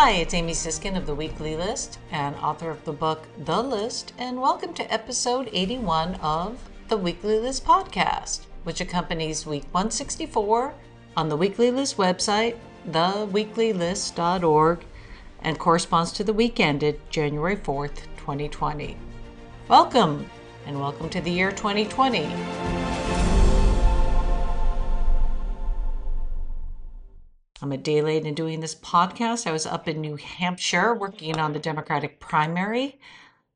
Hi, it's Amy Siskind of the Weekly List and author of the book The List, and welcome to episode 81 of the Weekly List podcast, which accompanies week 164 on the Weekly List website, theweeklylist.org, and corresponds to the week ended January 4th, 2020. Welcome, and welcome to the year 2020. I'm a day late in doing this podcast. I was up in New Hampshire working on the Democratic primary.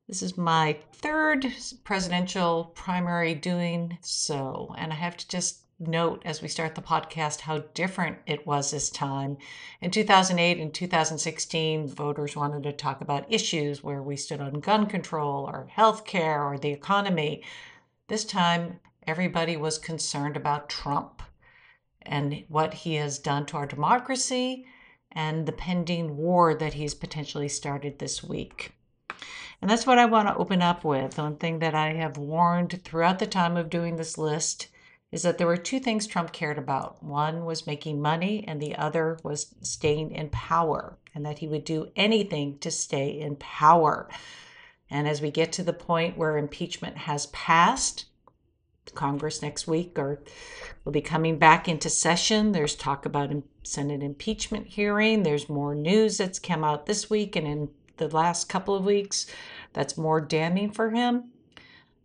This is my third presidential primary doing so. And I have to just note as we start the podcast how different it was this time. In 2008 and 2016, voters wanted to talk about issues where we stood on gun control or health care or the economy. This time, everybody was concerned about Trump and what he has done to our democracy and the pending war that he's potentially started this week. And that's what I want to open up with. One thing that I have warned throughout the time of doing this list is that there were two things Trump cared about. One was making money, and the other was staying in power, and that he would do anything to stay in power. And as we get to the point where impeachment has passed, Congress next week or will be coming back into session. There's talk about a Senate impeachment hearing. There's more news that's come out this week and in the last couple of weeks that's more damning for him.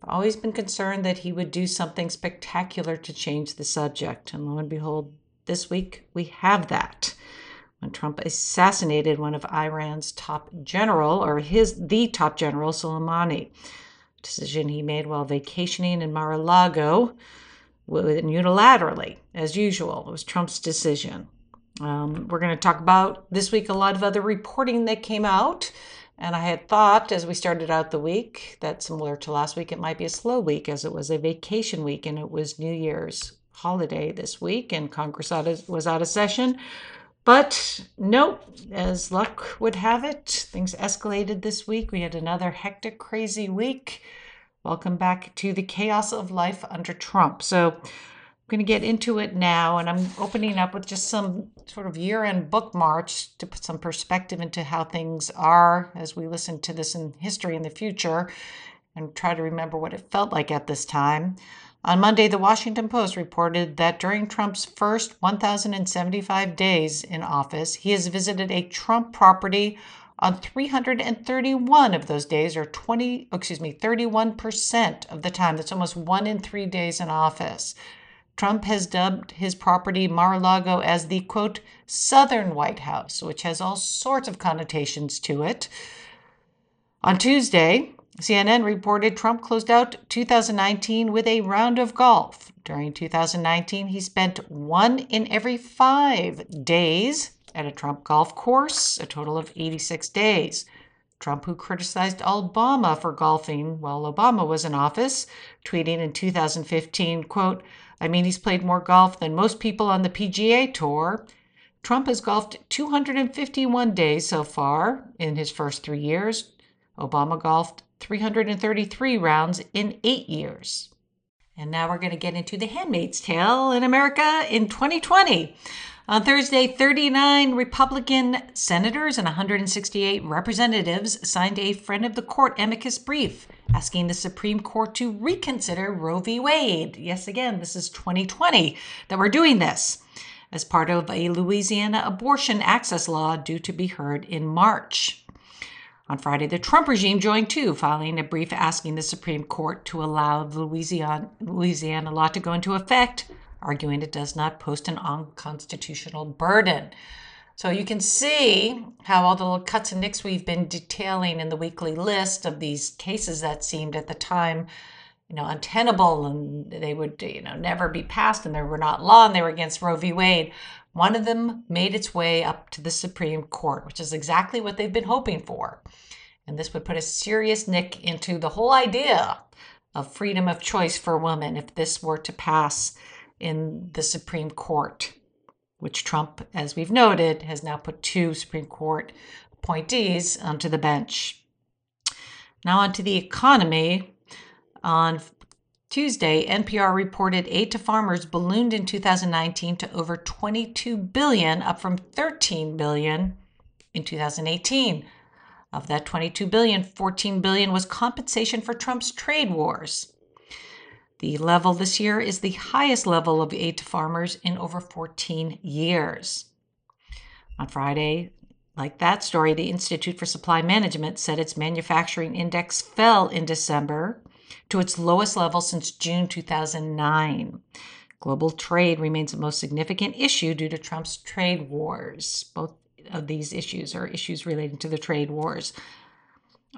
I've always been concerned that he would do something spectacular to change the subject. And lo and behold, this week we have that. When Trump assassinated one of Iran's top general, or his the top general, Soleimani decision he made while vacationing in Mar-a-Lago unilaterally, as usual. It was Trump's decision. Um, we're going to talk about this week a lot of other reporting that came out. And I had thought as we started out the week that similar to last week, it might be a slow week as it was a vacation week and it was New Year's holiday this week and Congress was out of session. But nope, as luck would have it, things escalated this week. We had another hectic, crazy week. Welcome back to the chaos of life under Trump. So I'm going to get into it now, and I'm opening up with just some sort of year end bookmarks to put some perspective into how things are as we listen to this in history in the future and try to remember what it felt like at this time. On Monday, the Washington Post reported that during Trump's first 1,075 days in office, he has visited a Trump property on 331 of those days, or 20, excuse me, 31% of the time. That's almost one in three days in office. Trump has dubbed his property Mar-a-Lago as the quote, Southern White House, which has all sorts of connotations to it. On Tuesday, CNN reported Trump closed out 2019 with a round of golf. During 2019, he spent one in every five days at a Trump golf course, a total of 86 days. Trump, who criticized Obama for golfing while Obama was in office, tweeting in 2015, quote, I mean, he's played more golf than most people on the PGA Tour. Trump has golfed 251 days so far in his first three years. Obama golfed 333 rounds in eight years. And now we're going to get into The Handmaid's Tale in America in 2020. On Thursday, 39 Republican senators and 168 representatives signed a friend of the court amicus brief asking the Supreme Court to reconsider Roe v. Wade. Yes, again, this is 2020 that we're doing this as part of a Louisiana abortion access law due to be heard in March. On Friday, the Trump regime joined too, filing a brief asking the Supreme Court to allow the Louisiana, Louisiana law to go into effect, arguing it does not post an unconstitutional burden. So you can see how all the little cuts and nicks we've been detailing in the weekly list of these cases that seemed at the time, you know, untenable and they would, you know, never be passed and they were not law and they were against Roe v. Wade. One of them made its way up to the Supreme Court, which is exactly what they've been hoping for. And this would put a serious nick into the whole idea of freedom of choice for women if this were to pass in the Supreme Court, which Trump, as we've noted, has now put two Supreme Court appointees onto the bench. Now, onto the economy. On Tuesday, NPR reported aid to farmers ballooned in 2019 to over 22 billion, up from 13 billion in 2018. Of that 22 billion, 14 billion was compensation for Trump's trade wars. The level this year is the highest level of aid to farmers in over 14 years. On Friday, like that story, the Institute for Supply Management said its manufacturing index fell in December to its lowest level since June 2009. Global trade remains the most significant issue due to Trump's trade wars. Both of these issues or issues relating to the trade wars.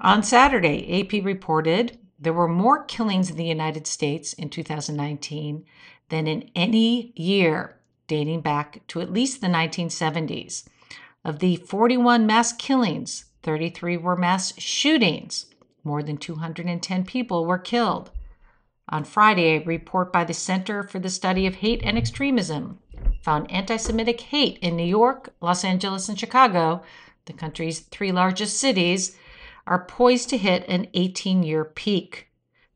On Saturday, AP reported there were more killings in the United States in 2019 than in any year dating back to at least the 1970s. Of the 41 mass killings, 33 were mass shootings. More than 210 people were killed. On Friday, a report by the Center for the Study of Hate and Extremism found anti Semitic hate in New York, Los Angeles, and Chicago, the country's three largest cities, are poised to hit an 18 year peak.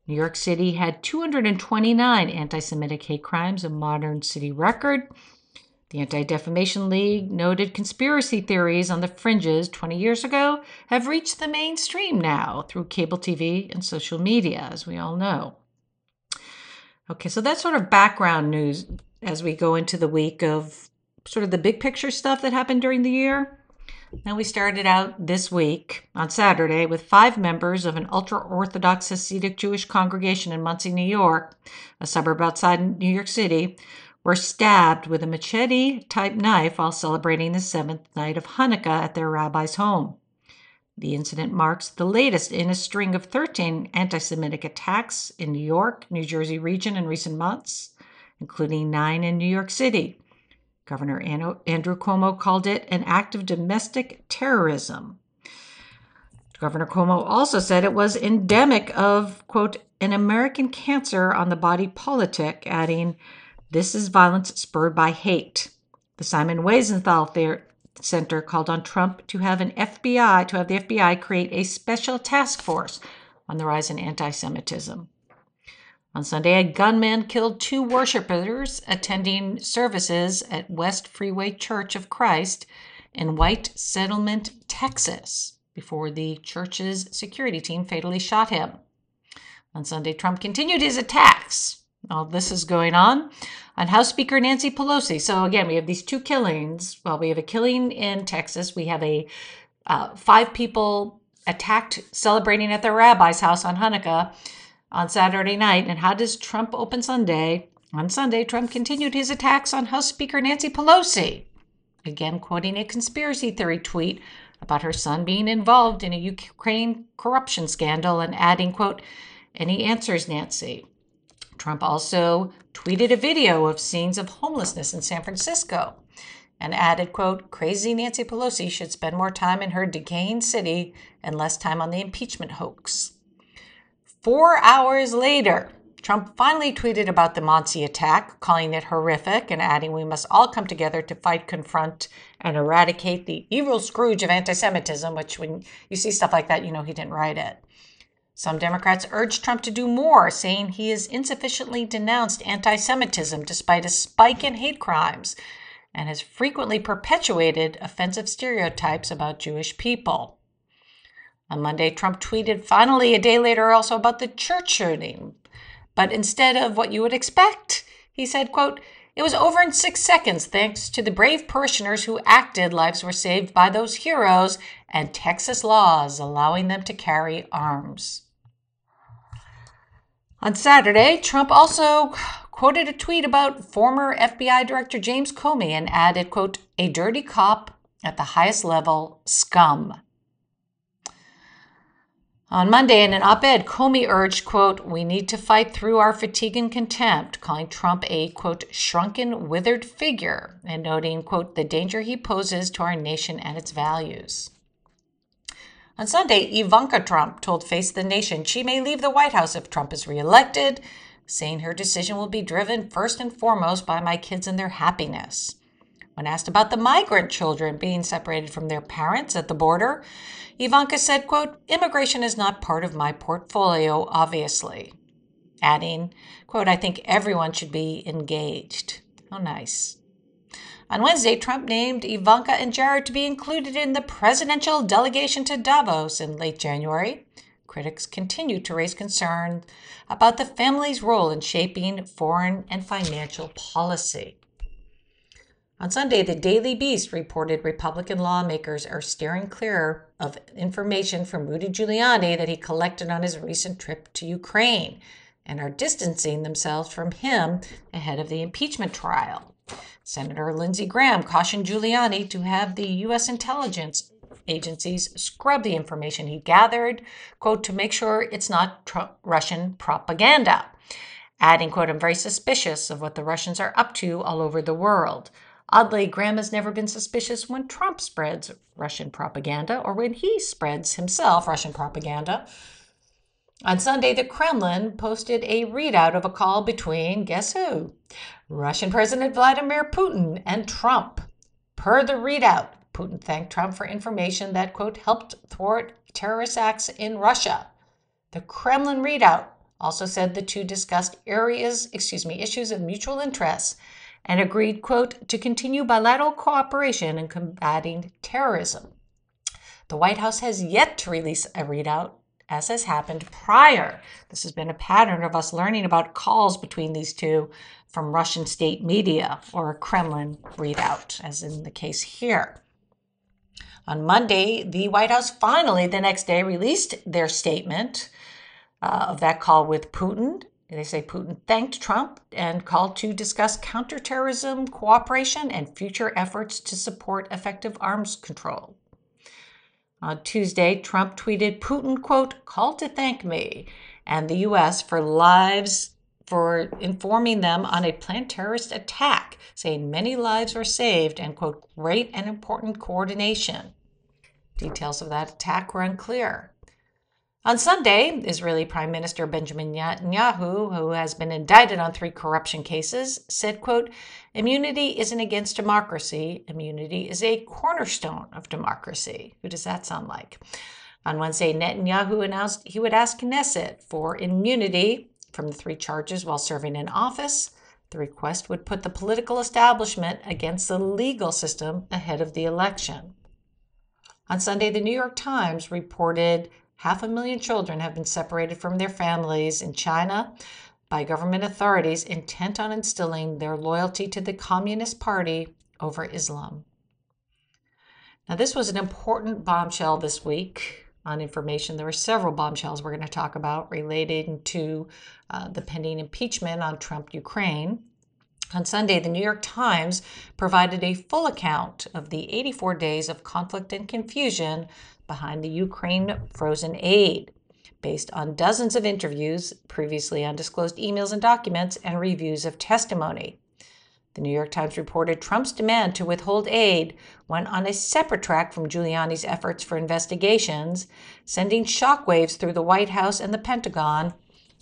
New York City had 229 anti Semitic hate crimes, a modern city record. The Anti Defamation League noted conspiracy theories on the fringes 20 years ago have reached the mainstream now through cable TV and social media, as we all know. Okay, so that's sort of background news as we go into the week of sort of the big picture stuff that happened during the year. Now, we started out this week on Saturday with five members of an ultra Orthodox Hasidic Jewish congregation in Monsey, New York, a suburb outside New York City, were stabbed with a machete type knife while celebrating the seventh night of Hanukkah at their rabbi's home. The incident marks the latest in a string of 13 anti Semitic attacks in New York, New Jersey region in recent months, including nine in New York City. Governor Andrew Cuomo called it an act of domestic terrorism. Governor Cuomo also said it was endemic of, quote, an American cancer on the body politic, adding, this is violence spurred by hate. The Simon Wiesenthal Center called on Trump to have an FBI, to have the FBI create a special task force on the rise in anti Semitism. On Sunday, a gunman killed two worshipers attending services at West Freeway Church of Christ in White Settlement, Texas, before the church's security team fatally shot him. On Sunday, Trump continued his attacks. All this is going on on House Speaker Nancy Pelosi. So, again, we have these two killings. Well, we have a killing in Texas. We have a uh, five people attacked celebrating at their rabbi's house on Hanukkah on Saturday night. And how does Trump open Sunday? On Sunday, Trump continued his attacks on House Speaker Nancy Pelosi, again quoting a conspiracy theory tweet about her son being involved in a Ukraine corruption scandal and adding, quote, any answers, Nancy? Trump also tweeted a video of scenes of homelessness in San Francisco and added, quote, crazy Nancy Pelosi should spend more time in her decaying city and less time on the impeachment hoax. Four hours later, Trump finally tweeted about the Monsey attack, calling it horrific and adding, We must all come together to fight, confront, and eradicate the evil Scrooge of anti Semitism, which, when you see stuff like that, you know he didn't write it. Some Democrats urged Trump to do more, saying he has insufficiently denounced anti Semitism despite a spike in hate crimes and has frequently perpetuated offensive stereotypes about Jewish people. On Monday, Trump tweeted finally a day later also about the church shooting. But instead of what you would expect, he said, quote, it was over in six seconds thanks to the brave parishioners who acted. Lives were saved by those heroes and Texas laws allowing them to carry arms. On Saturday, Trump also quoted a tweet about former FBI Director James Comey and added, quote, a dirty cop at the highest level, scum. On Monday, in an op ed, Comey urged, quote, we need to fight through our fatigue and contempt, calling Trump a, quote, shrunken, withered figure, and noting, quote, the danger he poses to our nation and its values. On Sunday, Ivanka Trump told Face the Nation she may leave the White House if Trump is reelected, saying her decision will be driven first and foremost by my kids and their happiness. When asked about the migrant children being separated from their parents at the border, Ivanka said, quote, immigration is not part of my portfolio, obviously. Adding, quote, I think everyone should be engaged. Oh, nice. On Wednesday, Trump named Ivanka and Jared to be included in the presidential delegation to Davos in late January. Critics continue to raise concern about the family's role in shaping foreign and financial policy. On Sunday, the Daily Beast reported Republican lawmakers are steering clear of information from Rudy Giuliani that he collected on his recent trip to Ukraine and are distancing themselves from him ahead of the impeachment trial. Senator Lindsey Graham cautioned Giuliani to have the U.S. intelligence agencies scrub the information he gathered, quote, to make sure it's not Russian propaganda. Adding, quote, I'm very suspicious of what the Russians are up to all over the world. Oddly, Graham has never been suspicious when Trump spreads Russian propaganda or when he spreads himself Russian propaganda. On Sunday, the Kremlin posted a readout of a call between, guess who? Russian President Vladimir Putin and Trump. Per the readout, Putin thanked Trump for information that, quote, helped thwart terrorist acts in Russia. The Kremlin readout also said the two discussed areas, excuse me, issues of mutual interest and agreed, quote, to continue bilateral cooperation in combating terrorism. The White House has yet to release a readout, as has happened prior. This has been a pattern of us learning about calls between these two from Russian state media or Kremlin readout, as in the case here. On Monday, the White House finally, the next day, released their statement uh, of that call with Putin they say Putin thanked Trump and called to discuss counterterrorism cooperation and future efforts to support effective arms control. On Tuesday, Trump tweeted Putin, quote, called to thank me and the U.S. for lives, for informing them on a planned terrorist attack, saying many lives were saved and, quote, great and important coordination. Details of that attack were unclear. On Sunday, Israeli Prime Minister Benjamin Netanyahu, who has been indicted on three corruption cases, said, quote, immunity isn't against democracy. Immunity is a cornerstone of democracy. Who does that sound like? On Wednesday, Netanyahu announced he would ask Knesset for immunity from the three charges while serving in office. The request would put the political establishment against the legal system ahead of the election. On Sunday, the New York Times reported half a million children have been separated from their families in China by government authorities intent on instilling their loyalty to the Communist Party over Islam. Now, this was an important bombshell this week on information. There were several bombshells we're going to talk about relating to uh, the pending impeachment on Trump Ukraine. On Sunday, the New York Times provided a full account of the 84 days of conflict and confusion behind the Ukraine frozen aid, based on dozens of interviews, previously undisclosed emails and documents, and reviews of testimony. The New York Times reported Trump's demand to withhold aid went on a separate track from Giuliani's efforts for investigations, sending shockwaves through the White House and the Pentagon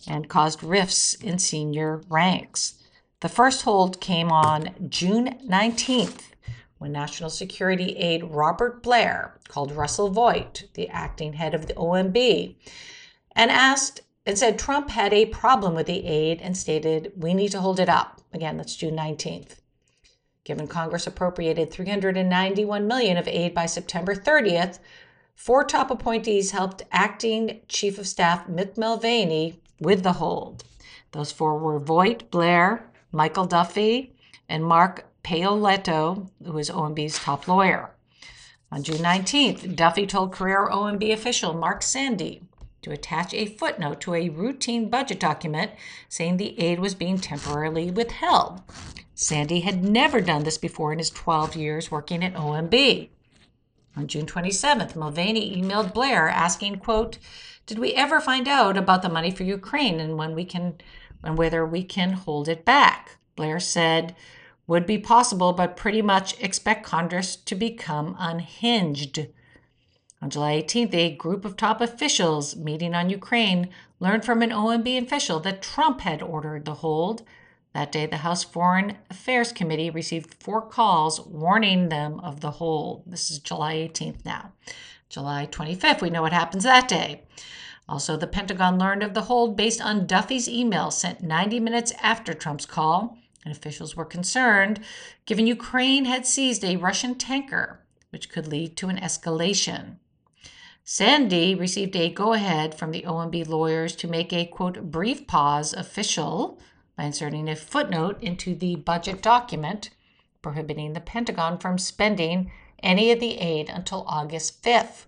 and caused rifts in senior ranks. The first hold came on June 19th when National Security aide Robert Blair called Russell Vought, the acting head of the OMB, and asked and said Trump had a problem with the aid and stated, We need to hold it up. Again, that's June 19th. Given Congress appropriated 391 million of aid by September 30th, four top appointees helped acting Chief of Staff Mick Mulvaney with the hold. Those four were Vought, Blair, Michael Duffy, and Mark Paoletta, who is OMB's top lawyer. On June 19th, Duffy told career OMB official Mark Sandy to attach a footnote to a routine budget document saying the aid was being temporarily withheld. Sandy had never done this before in his 12 years working at OMB. On June 27th, Mulvaney emailed Blair asking, quote, did we ever find out about the money for Ukraine and when we can and whether we can hold it back? Blair said, would be possible, but pretty much expect Congress to become unhinged. On July 18th, a group of top officials meeting on Ukraine learned from an OMB official that Trump had ordered the hold. That day, the House Foreign Affairs Committee received four calls warning them of the hold. This is July 18th now. July 25th, we know what happens that day. Also, the Pentagon learned of the hold based on Duffy's email sent 90 minutes after Trump's call and officials were concerned given Ukraine had seized a Russian tanker, which could lead to an escalation. Sandy received a go ahead from the OMB lawyers to make a quote brief pause official by inserting a footnote into the budget document prohibiting the Pentagon from spending any of the aid until August 5th.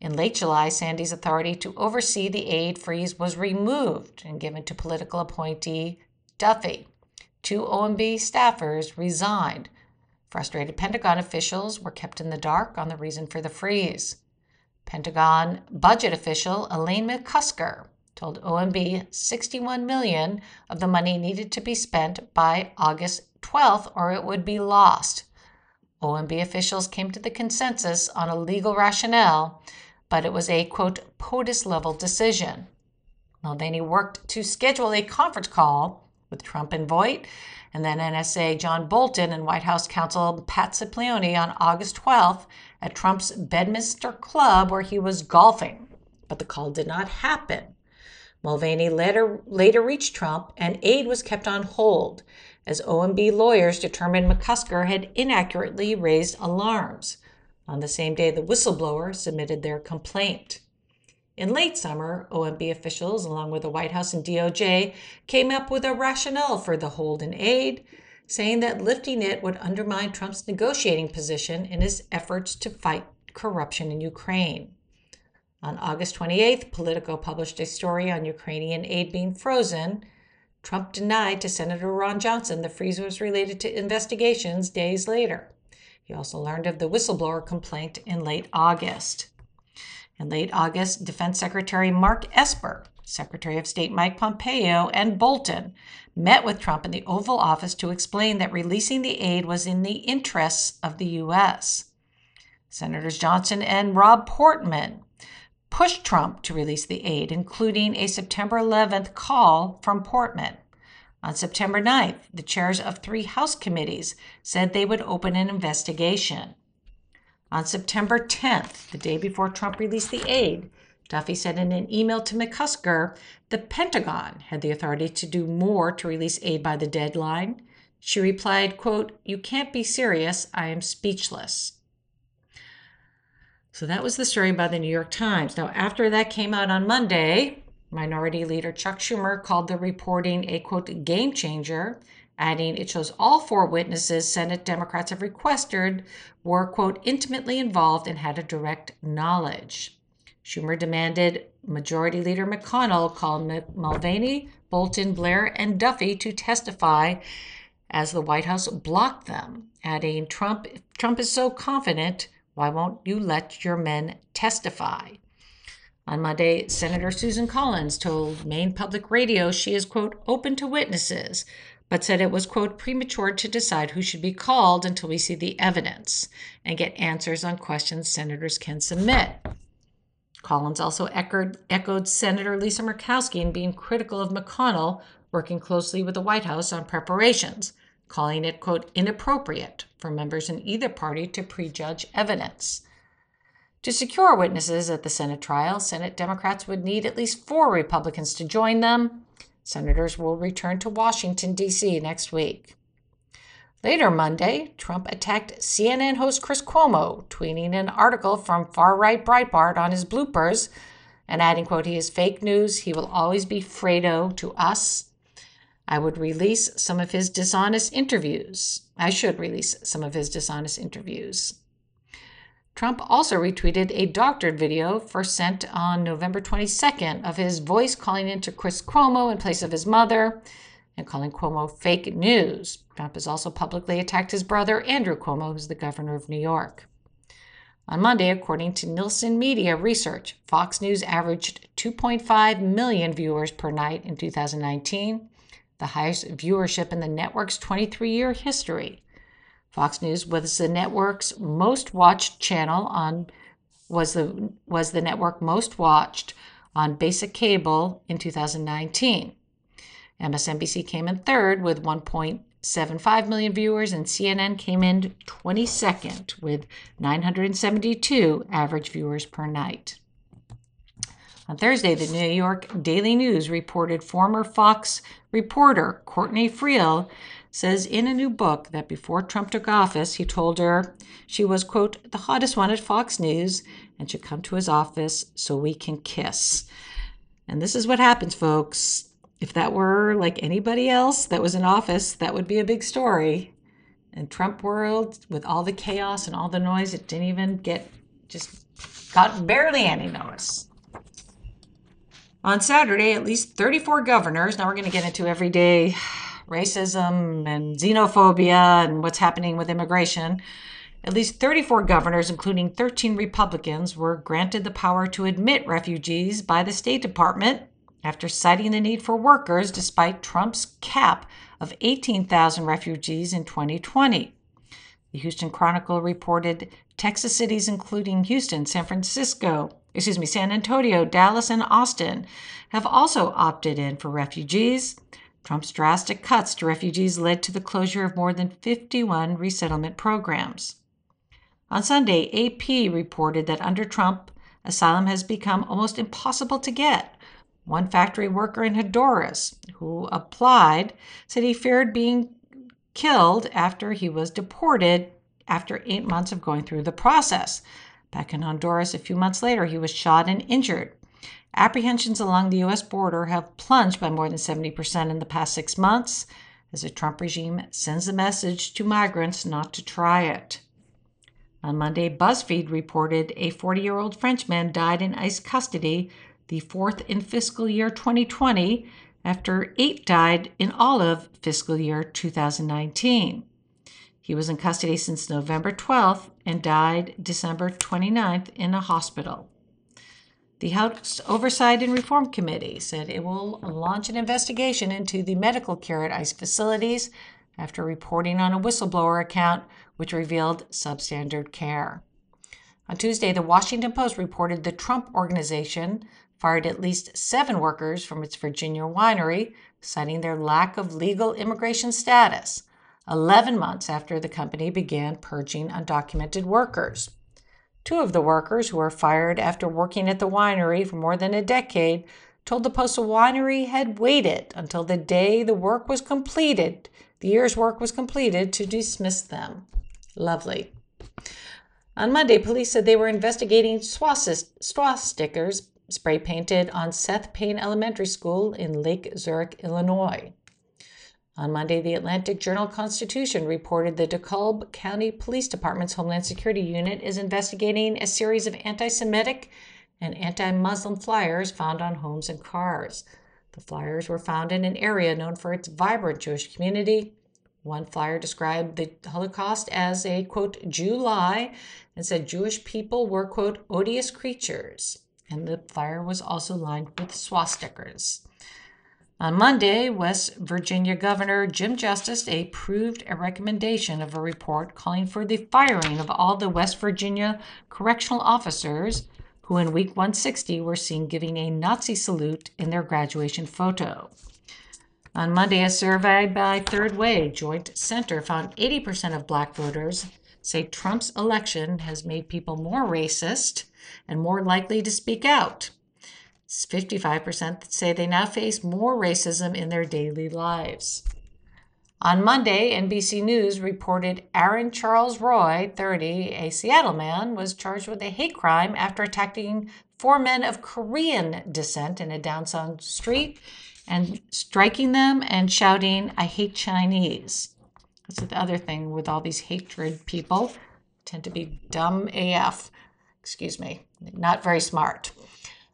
In late July, Sandy's authority to oversee the aid freeze was removed and given to political appointee Duffy. Two OMB staffers resigned. Frustrated Pentagon officials were kept in the dark on the reason for the freeze. Pentagon budget official Elaine McCusker told OMB 61 million of the money needed to be spent by August 12th or it would be lost. OMB officials came to the consensus on a legal rationale, but it was a quote POTUS level decision. Mulvaney worked to schedule a conference call with Trump and Vought, and then NSA John Bolton and White House counsel Pat Cipollone on August 12th at Trump's Bedminster Club where he was golfing. But the call did not happen. Mulvaney later, later reached Trump, and aid was kept on hold as OMB lawyers determined McCusker had inaccurately raised alarms on the same day the whistleblower submitted their complaint. In late summer, OMB officials, along with the White House and DOJ, came up with a rationale for the hold in aid, saying that lifting it would undermine Trump's negotiating position in his efforts to fight corruption in Ukraine. On August 28th, Politico published a story on Ukrainian aid being frozen Trump denied to Senator Ron Johnson the freeze was related to investigations days later. He also learned of the whistleblower complaint in late August. In late August, Defense Secretary Mark Esper, Secretary of State Mike Pompeo, and Bolton met with Trump in the Oval Office to explain that releasing the aid was in the interests of the U.S. Senators Johnson and Rob Portman pushed Trump to release the aid, including a September 11th call from Portman. On September 9th, the chairs of three House committees said they would open an investigation. On September 10th, the day before Trump released the aid, Duffy said in an email to McCusker the Pentagon had the authority to do more to release aid by the deadline. She replied, quote, You can't be serious. I am speechless. So that was the story by the New York Times. Now, after that came out on Monday, Minority Leader Chuck Schumer called the reporting a quote game changer, adding it shows all four witnesses Senate Democrats have requested were quote intimately involved and had a direct knowledge. Schumer demanded Majority Leader McConnell call Mulvaney, Bolton, Blair, and Duffy to testify as the White House blocked them, adding Trump Trump is so confident why won't you let your men testify? On Monday, Senator Susan Collins told Maine Public Radio she is, quote, open to witnesses, but said it was, quote, premature to decide who should be called until we see the evidence and get answers on questions senators can submit. Collins also echoed, echoed Senator Lisa Murkowski in being critical of McConnell working closely with the White House on preparations calling it, quote, inappropriate for members in either party to prejudge evidence. To secure witnesses at the Senate trial, Senate Democrats would need at least four Republicans to join them. Senators will return to Washington, D.C. next week. Later Monday, Trump attacked CNN host Chris Cuomo, tweeting an article from far right Breitbart on his bloopers and adding, quote, he is fake news. He will always be Fredo to us I would release some of his dishonest interviews. I should release some of his dishonest interviews. Trump also retweeted a doctored video first sent on November 22nd of his voice calling into Chris Cuomo in place of his mother and calling Cuomo fake news. Trump has also publicly attacked his brother, Andrew Cuomo, who's the governor of New York. On Monday, according to Nielsen Media Research, Fox News averaged 2.5 million viewers per night in 2019 the highest viewership in the network's 23 year history. Fox News was the network's most watched channel on was the was the network most watched on basic cable in 2019. MSNBC came in third with 1.75 million viewers and CNN came in 22nd with 972 average viewers per night. On Thursday, the New York Daily News reported former Fox reporter Courtney Friel says in a new book that before Trump took office, he told her she was, quote, the hottest one at Fox News and should come to his office so we can kiss. And this is what happens, folks. If that were like anybody else that was in office, that would be a big story. In Trump world, with all the chaos and all the noise, it didn't even get, just got barely any notice. On Saturday, at least 34 governors, now we're going to get into everyday racism and xenophobia and what's happening with immigration. At least 34 governors, including 13 Republicans, were granted the power to admit refugees by the State Department after citing the need for workers despite Trump's cap of 18,000 refugees in 2020. The Houston Chronicle reported Texas cities, including Houston, San Francisco, excuse me, San Antonio, Dallas, and Austin, have also opted in for refugees. Trump's drastic cuts to refugees led to the closure of more than 51 resettlement programs. On Sunday, AP reported that under Trump, asylum has become almost impossible to get. One factory worker in Honduras who applied said he feared being killed after he was deported after eight months of going through the process. Back in Honduras, a few months later, he was shot and injured. Apprehensions along the U.S. border have plunged by more than 70% in the past six months as the Trump regime sends a message to migrants not to try it. On Monday, BuzzFeed reported a 40 year old Frenchman died in ICE custody, the fourth in fiscal year 2020, after eight died in all of fiscal year 2019. He was in custody since November 12th and died December 29th in a hospital. The House Oversight and Reform Committee said it will launch an investigation into the medical care at ICE facilities after reporting on a whistleblower account which revealed substandard care. On Tuesday, the Washington Post reported the Trump Organization fired at least seven workers from its Virginia winery, citing their lack of legal immigration status, 11 months after the company began purging undocumented workers. Two of the workers, who were fired after working at the winery for more than a decade, told the Post winery had waited until the day the work was completed, the year's work was completed, to dismiss them. Lovely. On Monday, police said they were investigating swastikas spray painted on Seth Paine Elementary School in Lake Zurich, Illinois. On Monday, the Atlanta Journal Constitution reported the DeKalb County Police Department's Homeland Security Unit is investigating a series of anti Semitic and anti Muslim flyers found on homes and cars. The flyers were found in an area known for its vibrant Jewish community. One flyer described the Holocaust as a, quote, Jew lie and said Jewish people were, quote, odious creatures. And the flyer was also lined with swastikas. On Monday, West Virginia Governor Jim Justice approved a recommendation of a report calling for the firing of all the West Virginia correctional officers who in week 160 were seen giving a Nazi salute in their graduation photo. On Monday, a survey by Third Way Joint Center found 80% of black voters say Trump's election has made people more racist and more likely to speak out. 55% say they now face more racism in their daily lives. On Monday, NBC News reported Aaron Charles Roy, 30, a Seattle man, was charged with a hate crime after attacking four men of Korean descent in a downtown street and striking them and shouting, I hate Chinese. That's the other thing with all these hatred people. Tend to be dumb AF. Excuse me, not very smart.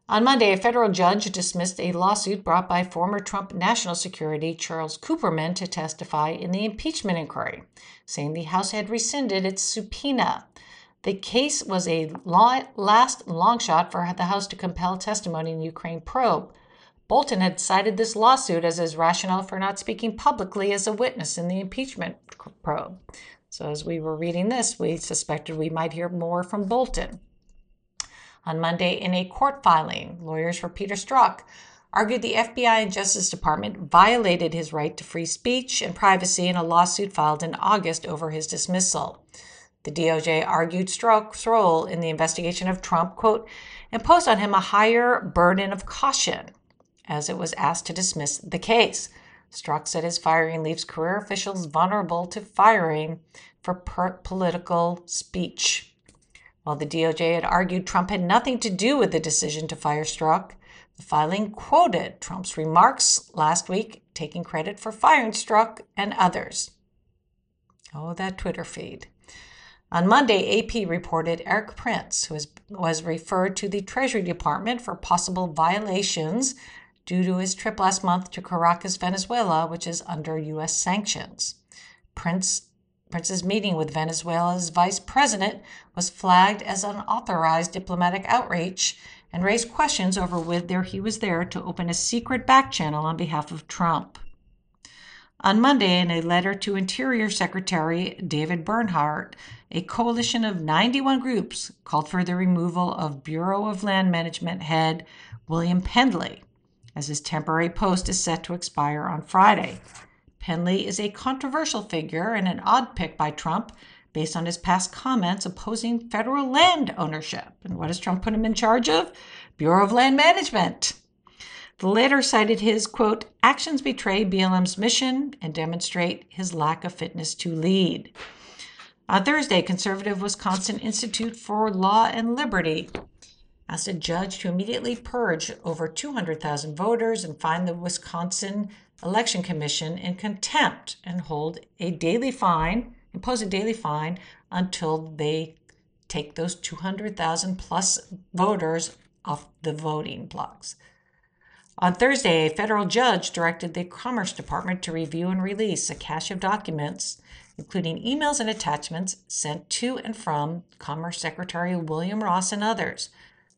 On Monday, a federal judge dismissed a lawsuit brought by former Trump National Security Charles Kupperman to testify in the impeachment inquiry, saying the House had rescinded its subpoena. The case was a last long shot for the House to compel testimony in the Ukraine probe. Bolton had cited this lawsuit as his rationale for not speaking publicly as a witness in the impeachment probe. So, as we were reading this, we suspected we might hear more from Bolton. On Monday, in a court filing, lawyers for Peter Strzok argued the FBI and Justice Department violated his right to free speech and privacy in a lawsuit filed in August over his dismissal. The DOJ argued Strzok's role in the investigation of Trump, quote, imposed on him a higher burden of caution as it was asked to dismiss the case. Strzok said his firing leaves career officials vulnerable to firing for per- political speech. While the DOJ had argued Trump had nothing to do with the decision to fire Strzok, the filing quoted Trump's remarks last week, taking credit for firing Strzok and others. Oh, that Twitter feed. On Monday, AP reported Erik Prince, who was, was referred to the Treasury Department for possible violations due to his trip last month to Caracas, Venezuela, which is under U.S. sanctions. Prince Prince's meeting with Venezuela's vice president was flagged as unauthorized diplomatic outreach and raised questions over whether he was there to open a secret back channel on behalf of Trump. On Monday, in a letter to Interior Secretary David Bernhardt, a coalition of 91 groups called for the removal of Bureau of Land Management head William Pendley, as his temporary post is set to expire on Friday. Pendley is a controversial figure and an odd pick by Trump based on his past comments opposing federal land ownership. And what does Trump put him in charge of? Bureau of Land Management. The letter cited his, quote, actions betray BLM's mission and demonstrate his lack of fitness to lead. On Thursday, conservative Wisconsin Institute for Law and Liberty asked a judge to immediately purge over 200,000 voters and find the Wisconsin Election Commission in contempt and hold a daily fine, impose a daily fine until they take those 200,000 plus voters off the voting blocks. On Thursday, a federal judge directed the Commerce Department to review and release a cache of documents, including emails and attachments sent to and from Commerce Secretary William Ross and others.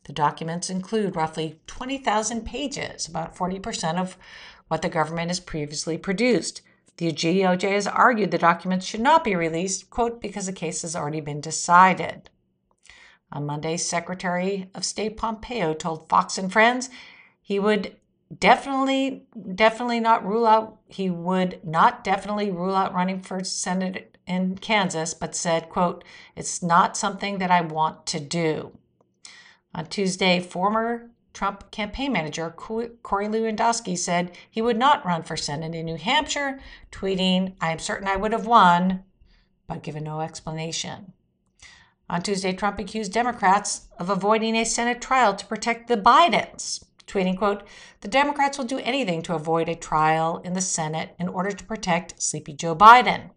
The documents include roughly 20,000 pages, about 40% of what the government has previously produced. The DOJ has argued the documents should not be released, quote, because the case has already been decided. On Monday, Secretary of State Pompeo told Fox and Friends he would definitely definitely not rule out he would not definitely rule out running for senate in Kansas but said quote it's not something that I want to do. On Tuesday former Trump campaign manager Corey Lewandowski said he would not run for Senate in New Hampshire, tweeting, I am certain I would have won, but given no explanation. On Tuesday, Trump accused Democrats of avoiding a Senate trial to protect the Bidens tweeting, quote, the Democrats will do anything to avoid a trial in the Senate in order to protect sleepy Joe Biden.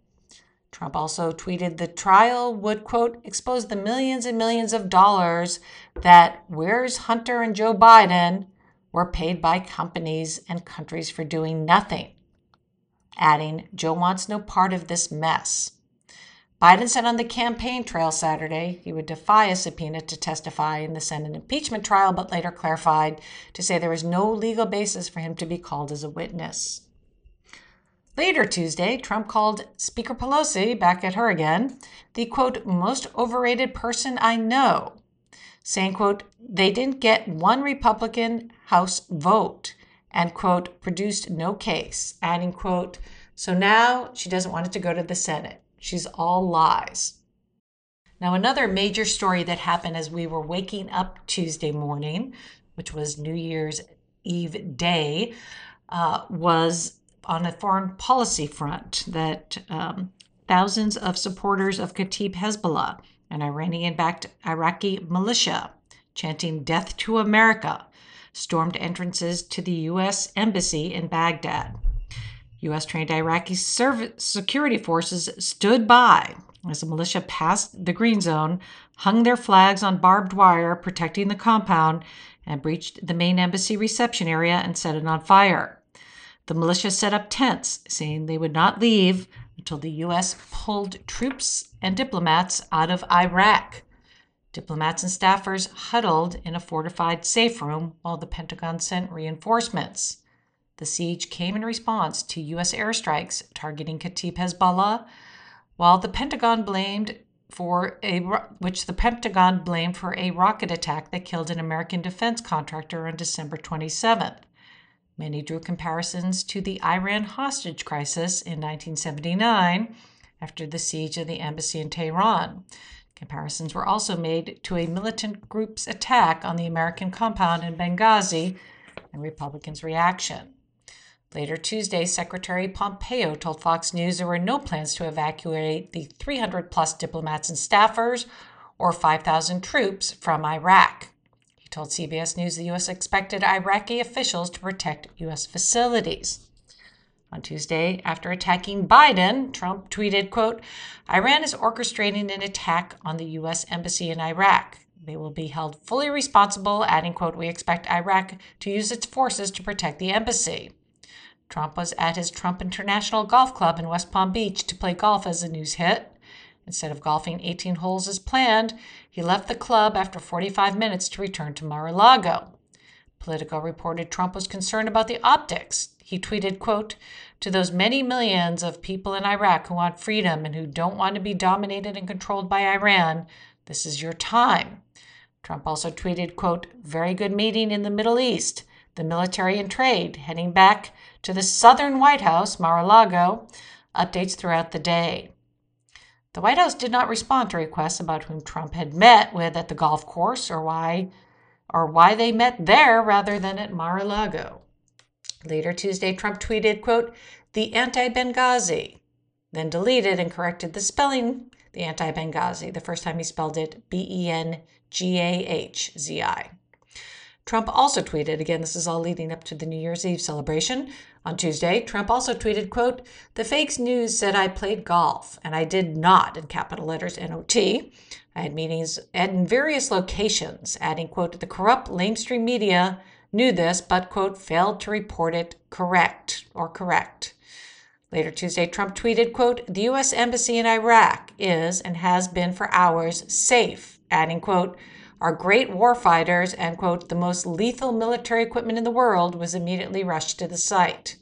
Trump also tweeted the trial would, quote, expose the millions and millions of dollars that Where's Hunter and Joe Biden were paid by companies and countries for doing nothing. Adding, Joe wants no part of this mess. Biden said on the campaign trail Saturday he would defy a subpoena to testify in the Senate impeachment trial, but later clarified to say there was no legal basis for him to be called as a witness. Later Tuesday, Trump called Speaker Pelosi, back at her again, the quote, most overrated person I know, saying, quote, they didn't get one Republican House vote, and quote, produced no case, adding, quote, so now she doesn't want it to go to the Senate. She's all lies. Now, another major story that happened as we were waking up Tuesday morning, which was New Year's Eve day, uh, was on a foreign policy front that um, thousands of supporters of Kataib Hezbollah, an Iranian backed Iraqi militia, chanting Death to America, stormed entrances to the U.S. Embassy in Baghdad. U.S. trained Iraqi security forces stood by as the militia passed the green zone, hung their flags on barbed wire protecting the compound, and breached the main embassy reception area and set it on fire. The militia set up tents, saying they would not leave until the U.S. pulled troops and diplomats out of Iraq. Diplomats and staffers huddled in a fortified safe room while the Pentagon sent reinforcements. The siege came in response to U.S. airstrikes targeting Kataib Hezbollah, while the Pentagon blamed for a which the Pentagon blamed for a rocket attack that killed an American defense contractor on December 27th. Many drew comparisons to the Iran hostage crisis in 1979 after the siege of the embassy in Tehran. Comparisons were also made to a militant group's attack on the American compound in Benghazi and Republicans' reaction. Later Tuesday, Secretary Pompeo told Fox News there were no plans to evacuate the 300 plus diplomats and staffers or 5,000 troops from Iraq. Told CBS News the U.S. expected Iraqi officials to protect U.S. facilities. On Tuesday, after attacking Biden, Trump tweeted, quote, Iran is orchestrating an attack on the U.S. embassy in Iraq. They will be held fully responsible, adding, quote, we expect Iraq to use its forces to protect the embassy. Trump was at his Trump International Golf Club in West Palm Beach to play golf as the news hit. Instead of golfing 18 holes as planned, he left the club after 45 minutes to return to Mar-a-Lago. Politico reported Trump was concerned about the optics. He tweeted, quote, to those many millions of people in Iraq who want freedom and who don't want to be dominated and controlled by Iran, this is your time. Trump also tweeted, quote, very good meeting in the Middle East the military and trade, heading back to the southern White House, Mar a Lago, updates throughout the day. The White House did not respond to requests about whom Trump had met with at the golf course or why or why they met there rather than at Mar-a-Lago. Later Tuesday, Trump tweeted, quote, the anti-Benghazi, then deleted and corrected the spelling, the anti-Benghazi, the first time he spelled it B-E-N-G-A-H-Z-I. Trump also tweeted, again, this is all leading up to the New Year's Eve celebration. On Tuesday, Trump also tweeted, quote, the fake news said I played golf, and I did not, in capital letters N-O-T. I had meetings at various locations, adding, quote, the corrupt lamestream media knew this, but, quote, failed to report it correct or correct. Later Tuesday, Trump tweeted, quote, the U.S. Embassy in Iraq is and has been for hours safe, adding, quote, our great warfighters and, quote, the most lethal military equipment in the world was immediately rushed to the site.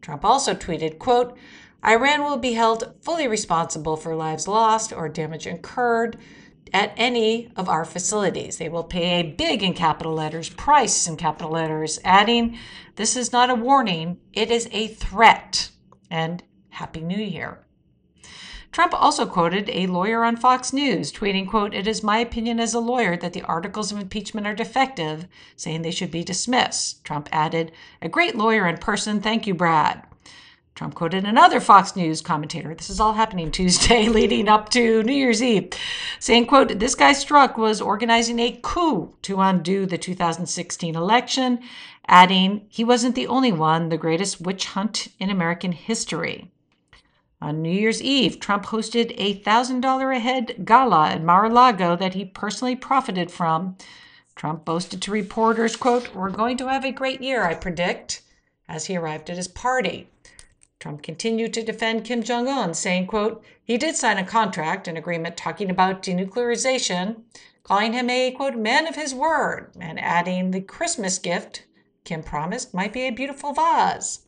Trump also tweeted, quote, Iran will be held fully responsible for lives lost or damage incurred at any of our facilities. They will pay a big in capital letters price in capital letters, adding, This is not a warning, it is a threat. And Happy New Year. Trump also quoted a lawyer on Fox News, tweeting, quote, It is my opinion as a lawyer that the articles of impeachment are defective, saying they should be dismissed. Trump added, A great lawyer in person. Thank you, Brad. Trump quoted another Fox News commentator. This is all happening Tuesday leading up to New Year's Eve, saying, quote, this guy Strzok was organizing a coup to undo the 2016 election, adding, he wasn't the only one, the greatest witch hunt in American history. On New Year's Eve, Trump hosted a $1,000 a head gala at Mar-a-Lago that he personally profited from. Trump boasted to reporters, quote, We're going to have a great year, I predict, as he arrived at his party. Trump continued to defend Kim Jong-un, saying, quote, he did sign a contract, an agreement talking about denuclearization, calling him a, quote, man of his word, and adding the Christmas gift Kim promised might be a beautiful vase.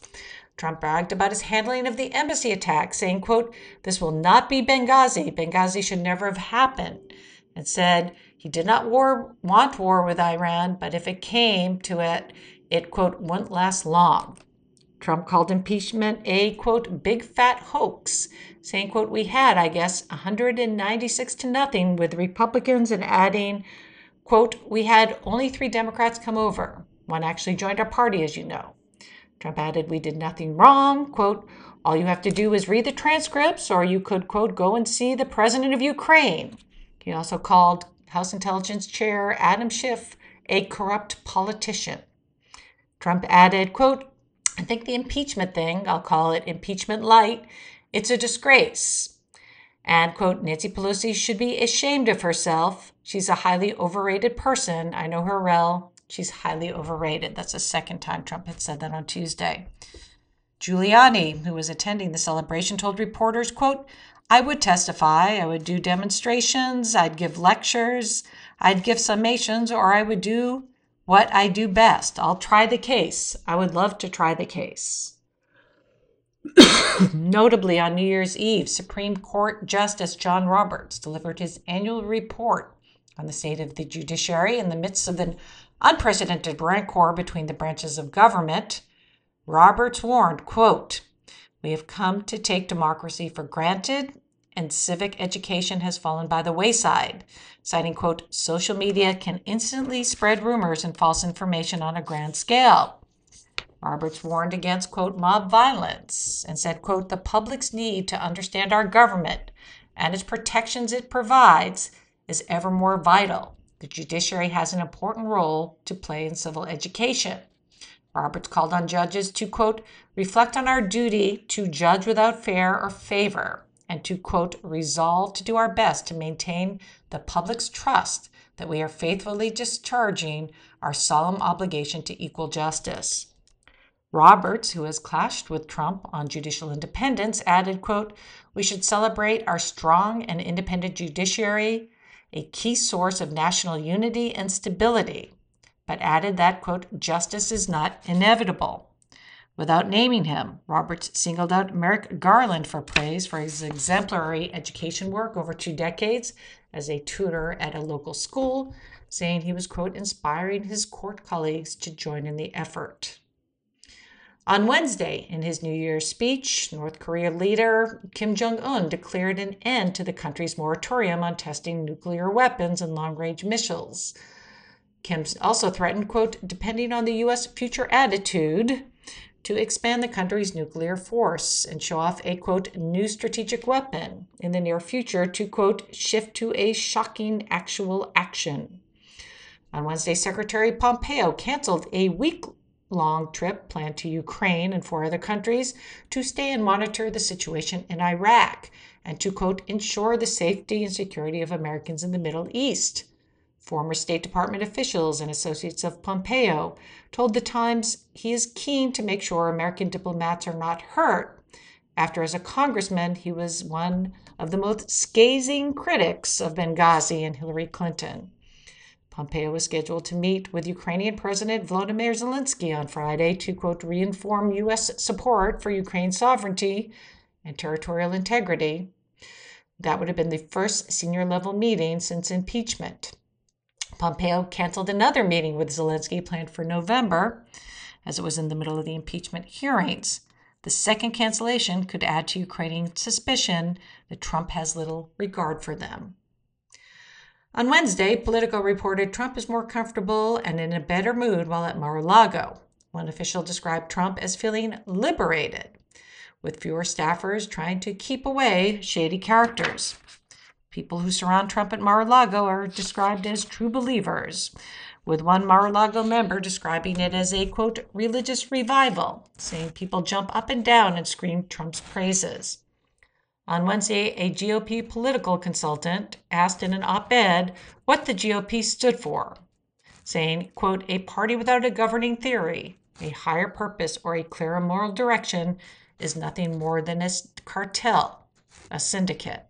Trump bragged about his handling of the embassy attack, saying, quote, this will not be Benghazi. Benghazi should never have happened. And said he did not war, want war with Iran, but if it came to it, it, quote, wouldn't last long. Trump called impeachment a, quote, big fat hoax, saying, quote, we had, I guess, 196 to nothing with Republicans and adding, quote, we had only three Democrats come over. One actually joined our party, as you know. Trump added, We did nothing wrong. Quote, all you have to do is read the transcripts, or you could, quote, go and see the president of Ukraine. He also called House Intelligence Chair Adam Schiff a corrupt politician. Trump added, quote, I think the impeachment thing, I'll call it impeachment light, it's a disgrace. And, quote, Nancy Pelosi should be ashamed of herself. She's a highly overrated person. I know her well. She's highly overrated. That's the second time Trump had said that on Tuesday. Giuliani, who was attending the celebration, told reporters, quote, I would testify, I would do demonstrations, I'd give lectures, I'd give summations, or I would do what I do best. I'll try the case. I would love to try the case. Notably, on New Year's Eve, Supreme Court Justice John Roberts delivered his annual report on the state of the judiciary in the midst of the unprecedented rancor between the branches of government, Roberts warned, quote, We have come to take democracy for granted, and civic education has fallen by the wayside, citing, quote, social media can instantly spread rumors and false information on a grand scale. Roberts warned against, quote, mob violence and said, quote, the public's need to understand our government and its protections it provides is ever more vital. The judiciary has an important role to play in civil education. Roberts called on judges to, quote, reflect on our duty to judge without fear or favor and to, quote, resolve to do our best to maintain the public's trust that we are faithfully discharging our solemn obligation to equal justice. Roberts, who has clashed with Trump on judicial independence, added, quote, we should celebrate our strong and independent judiciary, a key source of national unity and stability, but added that, quote, justice is not inevitable. Without naming him, Roberts singled out Merrick Garland for praise for his exemplary education work over two decades as a tutor at a local school, saying he was, quote, inspiring his court colleagues to join in the effort. On Wednesday, in his New Year's speech, North Korea leader Kim Jong un declared an end to the country's moratorium on testing nuclear weapons and long range missiles. Kim also threatened, quote, depending on the U.S. future attitude, to expand the country's nuclear force and show off a, quote, new strategic weapon in the near future to, quote, shift to a shocking actual action. On Wednesday, Secretary Pompeo canceled a week long trip planned to Ukraine and four other countries to stay and monitor the situation in Iraq and to, quote, ensure the safety and security of Americans in the Middle East. Former State Department officials and associates of Pompeo told The Times he is keen to make sure American diplomats are not hurt after, as a congressman, he was one of the most scathing critics of Benghazi and Hillary Clinton. Pompeo was scheduled to meet with Ukrainian President Volodymyr Zelensky on Friday to, quote, reinform U.S. support for Ukraine's sovereignty and territorial integrity. That would have been the first senior level meeting since impeachment. Pompeo canceled another meeting with Zelensky planned for November, as it was in the middle of the impeachment hearings. The second cancellation could add to Ukrainian suspicion that Trump has little regard for them. On Wednesday, Politico reported Trump is more comfortable and in a better mood while at Mar a Lago. One official described Trump as feeling liberated, with fewer staffers trying to keep away shady characters. People who surround Trump at Mar a Lago are described as true believers, with one Mar a Lago member describing it as a, quote, religious revival, saying people jump up and down and scream Trump's praises. On Wednesday, a GOP political consultant asked in an op ed what the GOP stood for, saying, quote, a party without a governing theory, a higher purpose, or a clearer moral direction is nothing more than a cartel, a syndicate.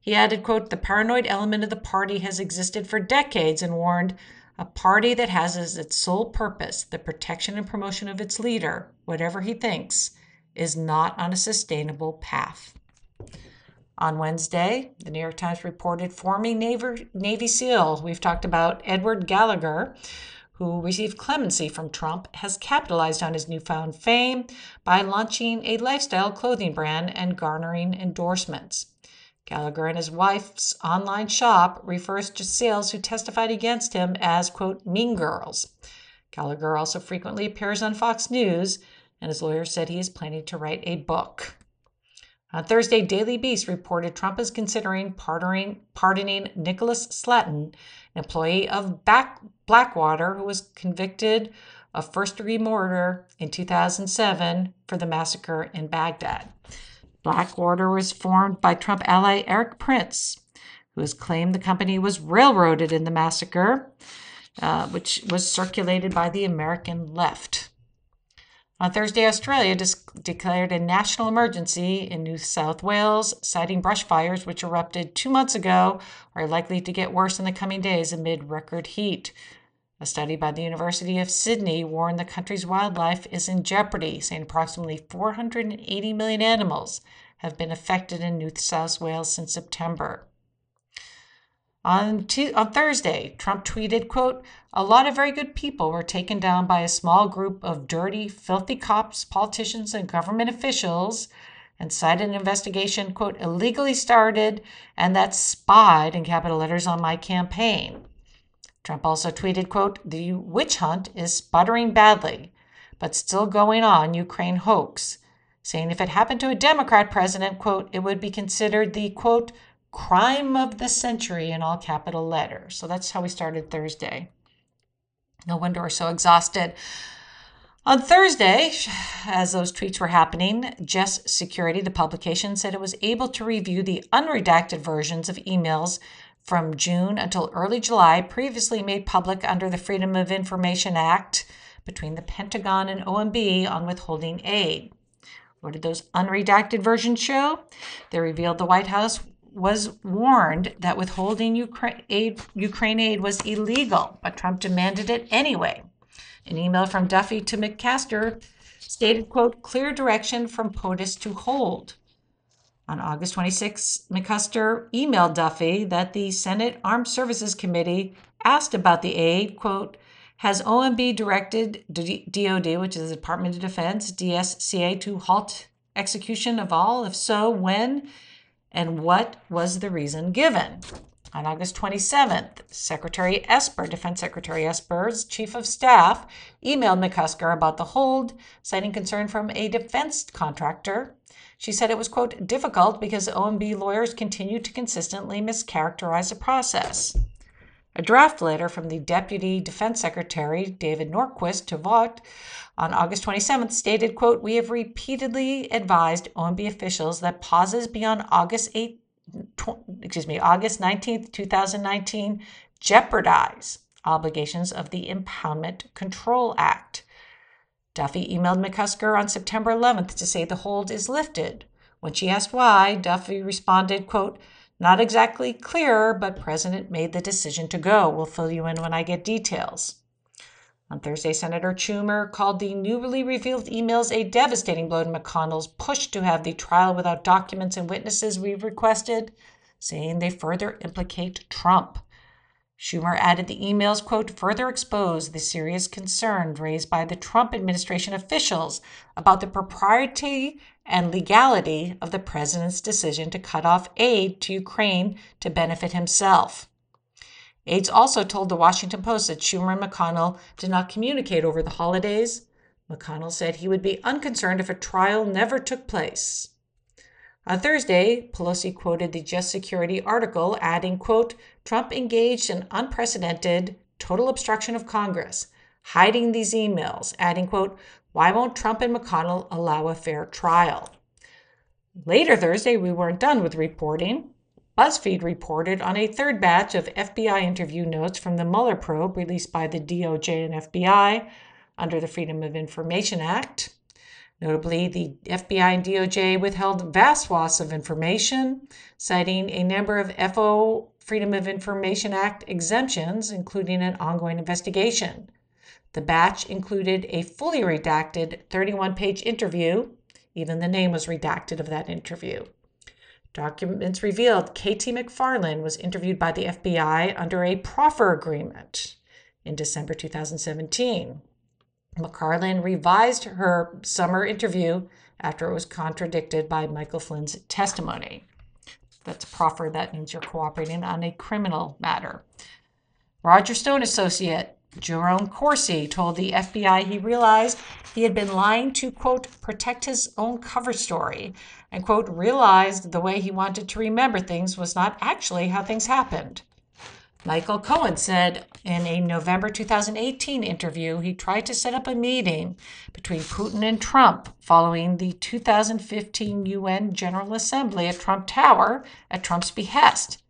He added, quote, the paranoid element of the party has existed for decades and warned, a party that has as its sole purpose the protection and promotion of its leader, whatever he thinks, is not on a sustainable path. On Wednesday, the New York Times reported forming Navy, Navy SEAL. We've talked about Edward Gallagher, who received clemency from Trump, has capitalized on his newfound fame by launching a lifestyle clothing brand and garnering endorsements. Gallagher and his wife's online shop refers to SEALs who testified against him as, quote, mean girls. Gallagher also frequently appears on Fox News, and his lawyer said he is planning to write a book. On Thursday, Daily Beast reported Trump is considering pardoning, pardoning Nicholas Slatten, an employee of Back, Blackwater, who was convicted of first degree murder in 2007 for the massacre in Baghdad. Blackwater was formed by Trump ally Erik Prince, who has claimed the company was railroaded in the massacre, uh, which was circulated by the American left. On Thursday, Australia declared a national emergency in New South Wales, citing brush fires which erupted two months ago are likely to get worse in the coming days amid record heat. A study by the University of Sydney warned the country's wildlife is in jeopardy, saying approximately 480 million animals have been affected in New South Wales since September. On, t- on Thursday, Trump tweeted, quote, a lot of very good people were taken down by a small group of dirty, filthy cops, politicians, and government officials, and cited an investigation, quote, illegally started and that spied in capital letters on my campaign. Trump also tweeted, quote, the witch hunt is sputtering badly, but still going on Ukraine hoax, saying if it happened to a Democrat president, quote, it would be considered the, quote, crime of the century in all capital letters. So that's how we started Thursday. No wonder we're so exhausted. On Thursday, as those tweets were happening, Just Security, the publication, said it was able to review the unredacted versions of emails from June until early July, previously made public under the Freedom of Information Act between the Pentagon and OMB on withholding aid. What did those unredacted versions show? They revealed the White House was warned that withholding Ukraine aid, Ukraine aid was illegal, but Trump demanded it anyway. An email from Duffy to McMaster stated, quote, clear direction from POTUS to hold. On August 26, McMaster emailed Duffy that the Senate Armed Services Committee asked about the aid, quote, has OMB directed DOD, which is the Department of Defense, DSCA, to halt execution of all? If so, when? And what was the reason given? On August 27th, Secretary Esper, Defense Secretary Esper's chief of staff, emailed McCusker about the hold, citing concern from a defense contractor. She said it was, quote, difficult because OMB lawyers continue to consistently mischaracterize the process. A draft letter from the Deputy Defense Secretary, David Norquist, to Vought on August 27th stated, quote, We have repeatedly advised OMB officials that pauses beyond August 8 excuse me, August 19th, 2019, jeopardize obligations of the Impoundment Control Act. Duffy emailed McCusker on September 11th to say the hold is lifted. When she asked why, Duffy responded, quote, not exactly clear, but President made the decision to go. We'll fill you in when I get details. On Thursday, Senator Schumer called the newly revealed emails a devastating blow to McConnell's push to have the trial without documents and witnesses we've requested, saying they further implicate Trump. Schumer added the emails, quote, further expose the serious concern raised by the Trump administration officials about the propriety and legality of the president's decision to cut off aid to Ukraine to benefit himself. Aides also told the Washington Post that Schumer and McConnell did not communicate over the holidays. McConnell said he would be unconcerned if a trial never took place. On Thursday, Pelosi quoted the Just Security article, adding, quote, Trump engaged in unprecedented total obstruction of Congress, hiding these emails, adding, quote, why won't Trump and McConnell allow a fair trial? Later Thursday, we weren't done with reporting. BuzzFeed reported on a third batch of FBI interview notes from the Mueller probe released by the DOJ and FBI under the Freedom of Information Act. Notably, the FBI and DOJ withheld vast swaths of information, citing a number of FO Freedom of Information Act exemptions, including an ongoing investigation. The batch included a fully redacted 31 page interview. Even the name was redacted of that interview. Documents revealed KT McFarland was interviewed by the FBI under a proffer agreement in December 2017. McFarland revised her summer interview after it was contradicted by Michael Flynn's testimony. That's proffer, that means you're cooperating on a criminal matter. Roger Stone associate Jerome Corsi told the FBI he realized he had been lying to, quote, protect his own cover story, and, quote, realized the way he wanted to remember things was not actually how things happened. Michael Cohen said in a November 2018 interview he tried to set up a meeting between Putin and Trump following the 2015 UN General Assembly at Trump Tower at Trump's behest.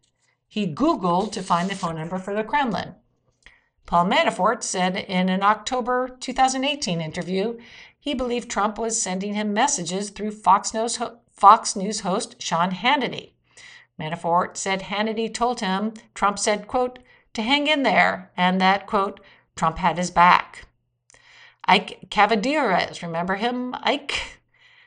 He Googled to find the phone number for the Kremlin. Paul Manafort said in an October 2018 interview he believed Trump was sending him messages through Fox News, Fox News host Sean Hannity. Manafort said Hannity told him Trump said, quote, to hang in there, and that, quote, Trump had his back. Ike Cavadeiras, remember him? Ike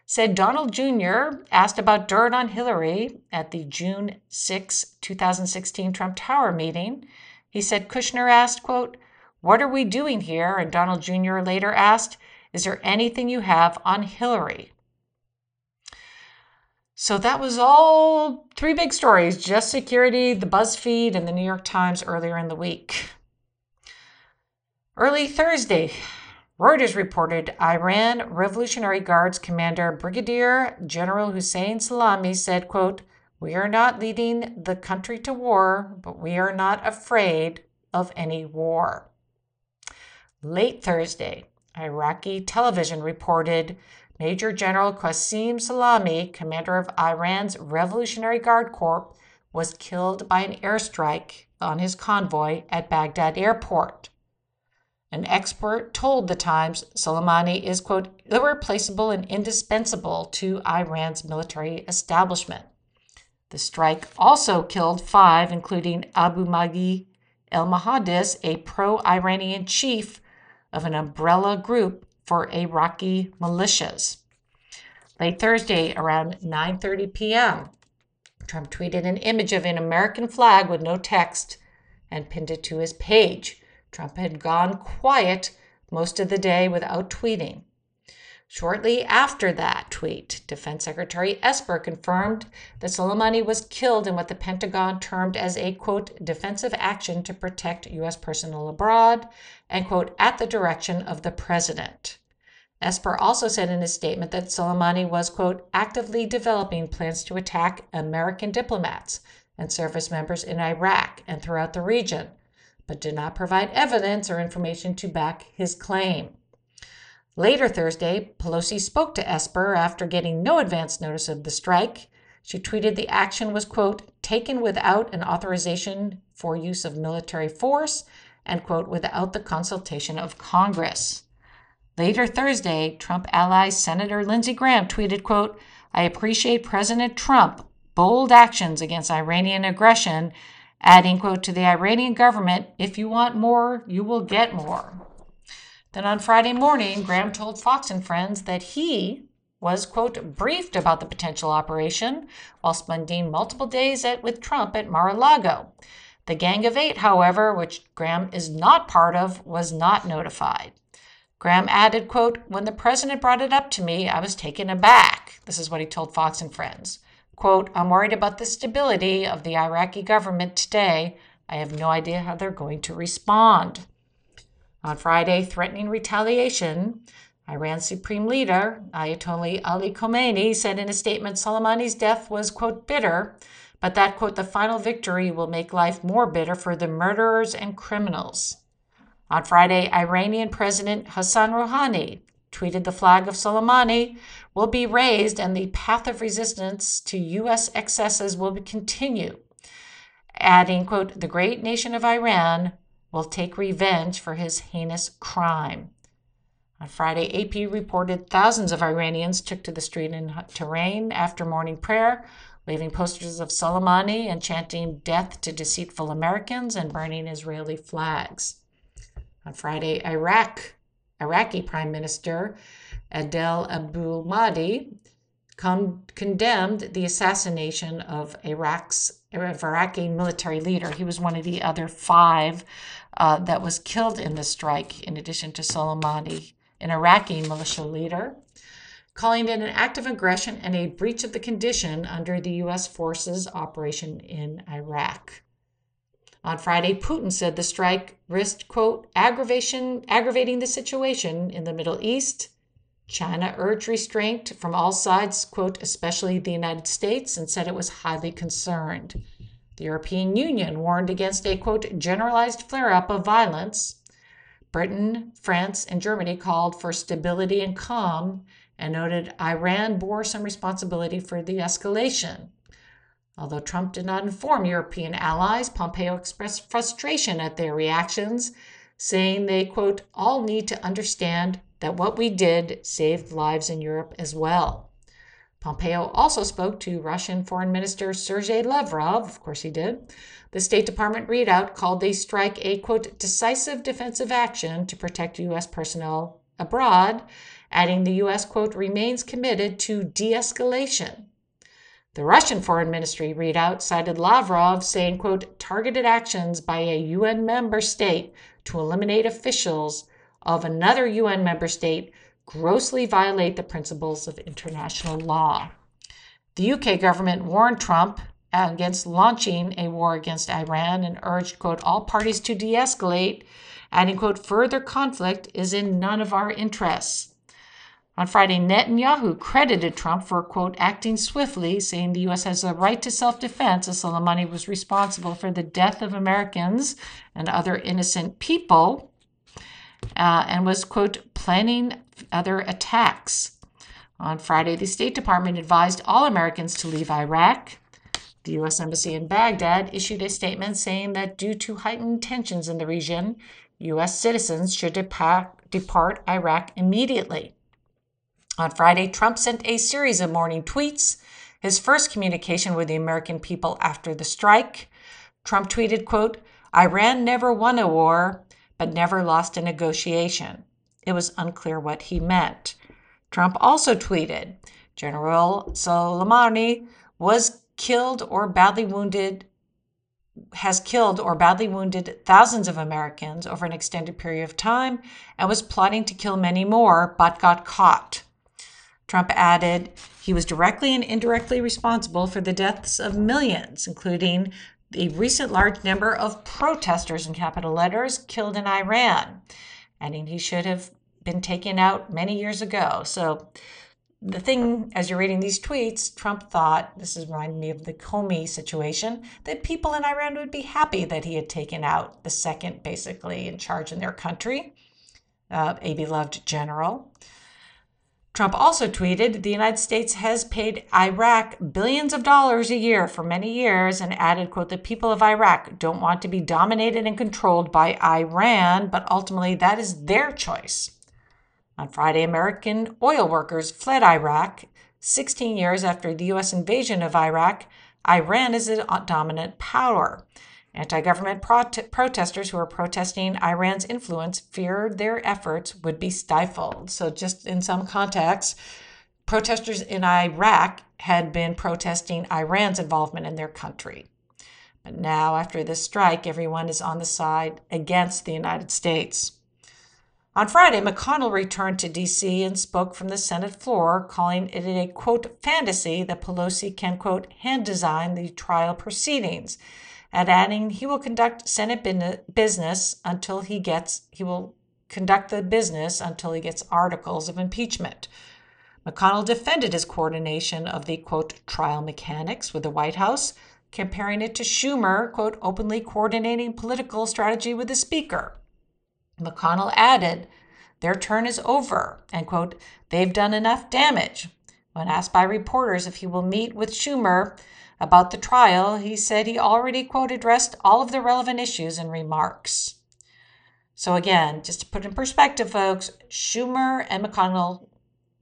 said Donald Jr. asked about dirt on Hillary at the June 6, 2016 Trump Tower meeting. He said Kushner asked, quote, What are we doing here? And Donald Jr. later asked, Is there anything you have on Hillary? So that was all three big stories just security, the BuzzFeed, and the New York Times earlier in the week. Early Thursday, Reuters reported Iran Revolutionary Guards Commander Brigadier General Hussein Salami said, quote, We are not leading the country to war, but we are not afraid of any war. Late Thursday, Iraqi television reported Major General Qasem Soleimani, commander of Iran's Revolutionary Guard Corps, was killed by an airstrike on his convoy at Baghdad airport. An expert told The Times Soleimani is, quote, irreplaceable and indispensable to Iran's military establishment. The strike also killed five, including Abu Mahdi el Muhandis, a pro Iranian chief of an umbrella group for Iraqi militias. Late Thursday, around 9:30 p.m., Trump tweeted an image of an American flag with no text and pinned it to his page. Trump had gone quiet most of the day without tweeting. Shortly after that tweet, Defense Secretary Esper confirmed that Soleimani was killed in what the Pentagon termed as a quote defensive action to protect U.S. personnel abroad and quote at the direction of the president. Esper also said in his statement that Soleimani was quote actively developing plans to attack American diplomats and service members in Iraq and throughout the region but did not provide evidence or information to back his claim. Later Thursday, Pelosi spoke to Esper after getting no advance notice of the strike. She tweeted the action was, quote, taken without an authorization for use of military force and, quote, without the consultation of Congress. Later Thursday, Trump ally Senator Lindsey Graham tweeted, quote, I appreciate President Trump bold actions against Iranian aggression adding, quote, to the Iranian government, if you want more, you will get more. Then on Friday morning, Graham told Fox and Friends that he was, quote, briefed about the potential operation while spending multiple days at, with Trump at Mar a Lago. The Gang of Eight, however, which Graham is not part of, was not notified. Graham added, quote, When the president brought it up to me, I was taken aback. This is what he told Fox and Friends. Quote, I'm worried about the stability of the Iraqi government today. I have no idea how they're going to respond. On Friday, threatening retaliation, Iran's supreme leader, Ayatollah Ali Khamenei, said in a statement Soleimani's death was, quote, bitter, but that, quote, the final victory will make life more bitter for the murderers and criminals. On Friday, Iranian President Hassan Rouhani tweeted the flag of Soleimani will be raised and the path of resistance to U.S. excesses will continue, adding, quote, the great nation of Iran will take revenge for his heinous crime. On Friday, AP reported thousands of Iranians took to the street in Tehran after morning prayer, waving posters of Soleimani and chanting death to deceitful Americans and burning Israeli flags. On Friday, Iraq Iraqi Prime Minister Adel Abdul Mahdi con- condemned the assassination of Iraq's Iraqi military leader. He was one of the other five uh, that was killed in the strike, in addition to Soleimani, an Iraqi militia leader, calling it an act of aggression and a breach of the condition under the U.S. forces' operation in Iraq. On Friday, Putin said the strike risked, quote, aggravation, aggravating the situation in the Middle East. China urged restraint from all sides, quote, especially the United States, and said it was highly concerned. The European Union warned against a, quote, generalized flare up of violence. Britain, France, and Germany called for stability and calm and noted Iran bore some responsibility for the escalation. Although Trump did not inform European allies, Pompeo expressed frustration at their reactions, saying they, quote, all need to understand that what we did saved lives in Europe as well. Pompeo also spoke to Russian Foreign Minister Sergei Lavrov, of course he did. The State Department readout called the strike a, quote, decisive defensive action to protect U.S. personnel abroad, adding the U.S., quote, remains committed to de escalation the Russian Foreign Ministry readout cited Lavrov saying, quote, targeted actions by a UN member state to eliminate officials of another UN member state grossly violate the principles of international law. The UK government warned Trump against launching a war against Iran and urged, quote, all parties to de escalate, adding, quote, further conflict is in none of our interests. On Friday, Netanyahu credited Trump for, quote, acting swiftly, saying the U.S. has a right to self defense as Soleimani was responsible for the death of Americans and other innocent people uh, and was, quote, planning other attacks. On Friday, the State Department advised all Americans to leave Iraq. The U.S. Embassy in Baghdad issued a statement saying that due to heightened tensions in the region, U.S. citizens should depart, Iraq immediately. On Friday, Trump sent a series of morning tweets, his first communication with the American people after the strike. Trump tweeted, quote, Iran never won a war, but never lost a negotiation. It was unclear what he meant. Trump also tweeted, General Soleimani was killed or badly wounded has killed or badly wounded thousands of Americans over an extended period of time and was plotting to kill many more, but got caught. Trump added he was directly and indirectly responsible for the deaths of millions, including the recent large number of protesters in capital letters killed in Iran, adding he should have been taken out many years ago. So, the thing, as you're reading these tweets, Trump thought, this is reminding me of the Comey situation, that people in Iran would be happy that he had taken out the second, basically, in charge in their country, uh, a beloved general. Trump also tweeted the United States has paid Iraq billions of dollars a year for many years and added, quote, the people of Iraq don't want to be dominated and controlled by Iran, but ultimately that is their choice. On Friday, American oil workers fled Iraq. 16 years after the U.S. invasion of Iraq, Iran is a dominant power. Anti government prot- protesters who are protesting Iran's influence feared their efforts would be stifled. So, just in some context, protesters in Iraq had been protesting Iran's involvement in their country. But now, after this strike, everyone is on the side against the United States. On Friday, McConnell returned to D.C. and spoke from the Senate floor, calling it a quote fantasy that Pelosi can quote hand design the trial proceedings and adding he will conduct Senate business until he gets he will conduct the business until he gets articles of impeachment. McConnell defended his coordination of the quote trial mechanics with the White House, comparing it to Schumer, quote, openly coordinating political strategy with the Speaker. McConnell added, their turn is over, and quote, they've done enough damage. When asked by reporters if he will meet with Schumer, about the trial, he said he already, quote, addressed all of the relevant issues and remarks. So, again, just to put in perspective, folks, Schumer and McConnell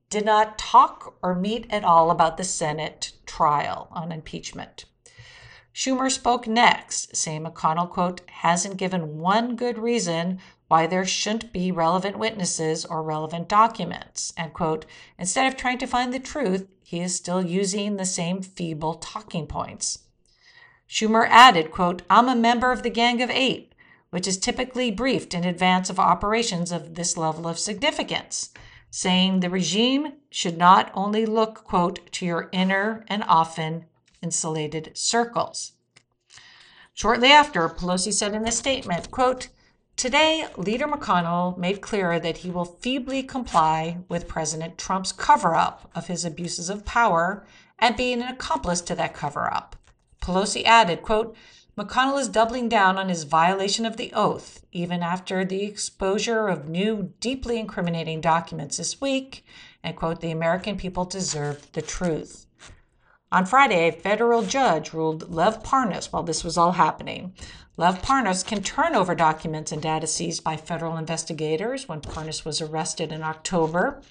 did not talk or meet at all about the Senate trial on impeachment. Schumer spoke next, saying McConnell, quote, hasn't given one good reason why there shouldn't be relevant witnesses or relevant documents, and quote, instead of trying to find the truth, he is still using the same feeble talking points. Schumer added, quote, I'm a member of the Gang of Eight, which is typically briefed in advance of operations of this level of significance, saying the regime should not only look, quote, to your inner and often insulated circles. Shortly after, Pelosi said in a statement, quote, Today, Leader McConnell made clear that he will feebly comply with President Trump's cover up of his abuses of power and be an accomplice to that cover up. Pelosi added, quote, McConnell is doubling down on his violation of the oath, even after the exposure of new, deeply incriminating documents this week, and quote, the American people deserve the truth. On Friday, a federal judge ruled Lev Parnas, while this was all happening, Lev Parnas can turn over documents and data seized by federal investigators when Parnas was arrested in October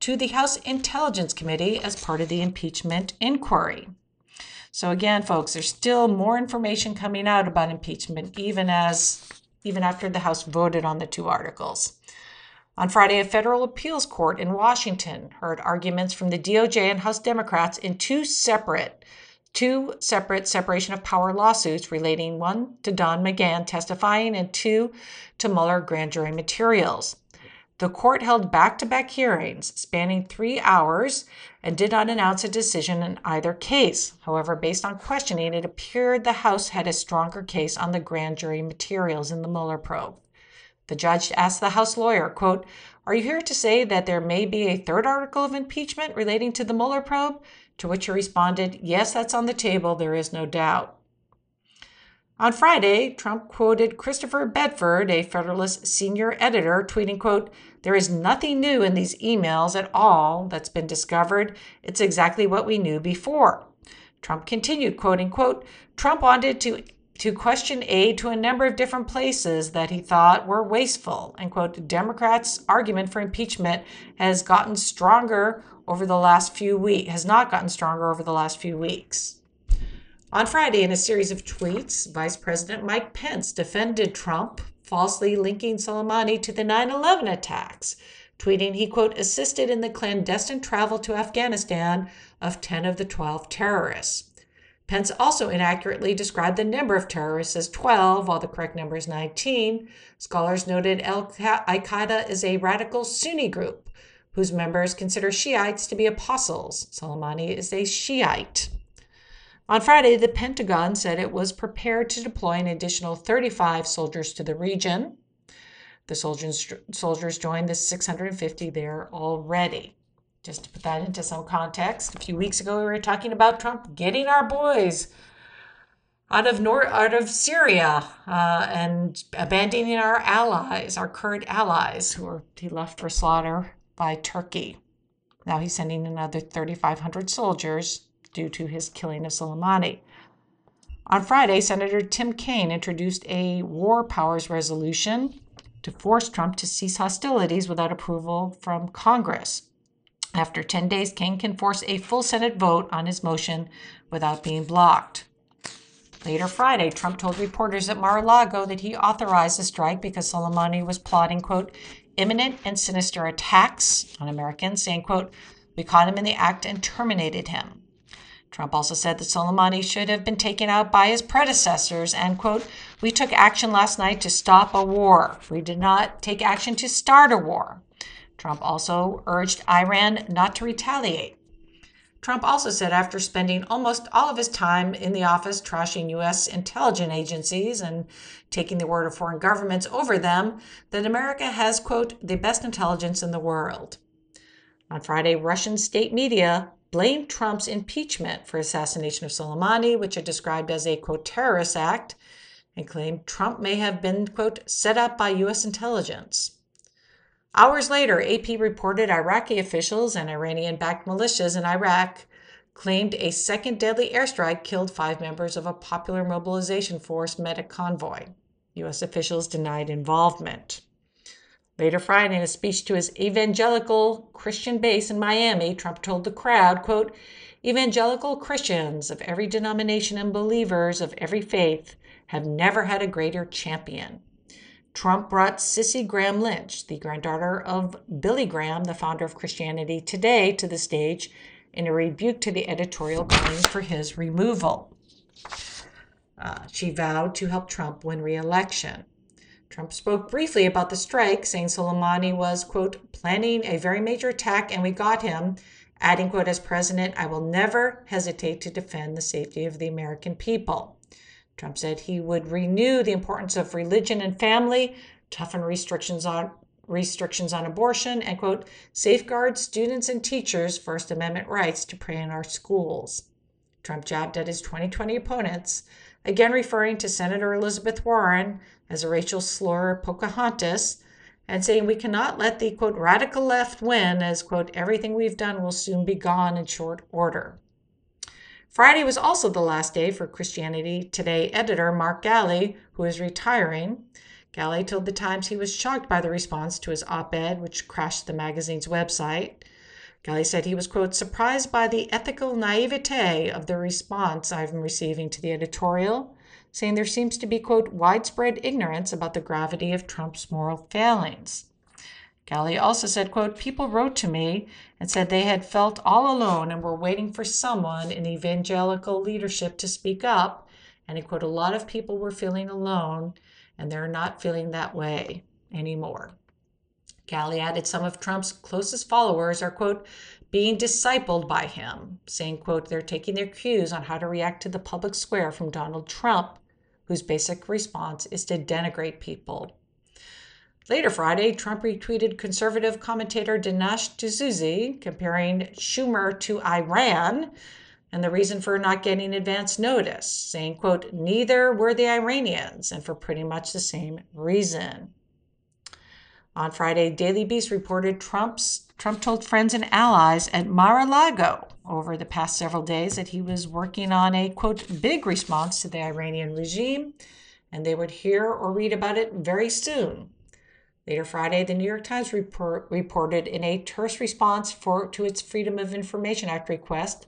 to the House Intelligence Committee as part of the impeachment inquiry. So again, folks, there's still more information coming out about impeachment even as even after the House voted on the two articles. On Friday, a federal appeals court in Washington heard arguments from the DOJ and House Democrats in two separate two separate separation of power lawsuits relating one to Don McGahn testifying and two to Mueller grand jury materials. the court held back to back hearings spanning three hours and did not announce a decision in either case. However, based on questioning, it appeared the House had a stronger case on the grand jury materials in the Mueller probe. The judge asked the House lawyer, quote, Are you here to say that there may be a third article of impeachment relating to the Mueller probe? To which he responded, Yes, that's on the table. There is no doubt. On Friday, Trump quoted Christopher Bedford, a Federalist senior editor, tweeting, quote, There is nothing new in these emails at all that's been discovered. It's exactly what we knew before. Trump continued, quoting, quote, Trump wanted to to question aid to a number of different places that he thought were wasteful. And quote, Democrats' argument for impeachment has gotten stronger over the last few weeks, has not gotten stronger over the last few weeks. On Friday, in a series of tweets, Vice President Mike Pence defended Trump, falsely linking Soleimani to the 9 11 attacks, tweeting he, quote, assisted in the clandestine travel to Afghanistan of 10 of the 12 terrorists. Pence also inaccurately described the number of terrorists as 12, while the correct number is 19. Scholars noted Al Qaeda is a radical Sunni group whose members consider Shiites to be apostles. Soleimani is a Shiite. On Friday, the Pentagon said it was prepared to deploy an additional 35 soldiers to the region. The soldiers, soldiers joined the 650 there already. Just to put that into some context, a few weeks ago we were talking about Trump getting our boys out of North, out of Syria uh, and abandoning our allies, our current allies, who were he left for slaughter by Turkey. Now he's sending another 3,500 soldiers due to his killing of Soleimani. On Friday, Senator Tim Kaine introduced a war powers resolution to force Trump to cease hostilities without approval from Congress. After 10 days, Kaine can force a full Senate vote on his motion without being blocked. Later Friday, Trump told reporters at Mar a Lago that he authorized the strike because Soleimani was plotting, quote, imminent and sinister attacks on Americans, saying, quote, we caught him in the act and terminated him. Trump also said that Soleimani should have been taken out by his predecessors and, quote, we took action last night to stop a war. We did not take action to start a war. Trump also urged Iran not to retaliate. Trump also said after spending almost all of his time in the office trashing U.S. intelligence agencies and taking the word of foreign governments over them, that America has, quote, the best intelligence in the world. On Friday, Russian state media blamed Trump's impeachment for assassination of Soleimani, which it described as a quote terrorist act, and claimed Trump may have been quote set up by U.S. intelligence. Hours later, AP reported Iraqi officials and Iranian backed militias in Iraq claimed a second deadly airstrike killed five members of a popular mobilization force medic convoy. U.S. officials denied involvement. Later Friday, in a speech to his evangelical Christian base in Miami, Trump told the crowd, quote, Evangelical Christians of every denomination and believers of every faith have never had a greater champion. Trump brought Cissie Graham Lynch, the granddaughter of Billy Graham, the founder of Christianity Today, to the stage in a rebuke to the editorial calling for his removal. Uh, she vowed to help Trump win re election. Trump spoke briefly about the strike, saying Soleimani was, quote, planning a very major attack and we got him, adding, quote, as president, I will never hesitate to defend the safety of the American people. Trump said he would renew the importance of religion and family, toughen restrictions on restrictions on abortion, and quote, safeguard students and teachers' First Amendment rights to pray in our schools. Trump jabbed at his 2020 opponents, again referring to Senator Elizabeth Warren as a racial slur Pocahontas, and saying we cannot let the quote radical left win as quote everything we've done will soon be gone in short order. Friday was also the last day for Christianity Today editor Mark Galli, who is retiring. Galli told the Times he was shocked by the response to his op ed, which crashed the magazine's website. Galli said he was, quote, surprised by the ethical naivete of the response I've been receiving to the editorial, saying there seems to be, quote, widespread ignorance about the gravity of Trump's moral failings. Galli also said, quote, people wrote to me and said they had felt all alone and were waiting for someone in evangelical leadership to speak up. And he quote, a lot of people were feeling alone and they're not feeling that way anymore. Galli added some of Trump's closest followers are, quote, being discipled by him, saying, quote, they're taking their cues on how to react to the public square from Donald Trump, whose basic response is to denigrate people. Later Friday, Trump retweeted conservative commentator Dinesh D'Souza comparing Schumer to Iran and the reason for not getting advance notice, saying, quote, neither were the Iranians, and for pretty much the same reason. On Friday, Daily Beast reported Trump's Trump told friends and allies at Mar-a-Lago over the past several days that he was working on a quote big response to the Iranian regime and they would hear or read about it very soon. Later Friday, the New York Times report, reported in a terse response for, to its Freedom of Information Act request,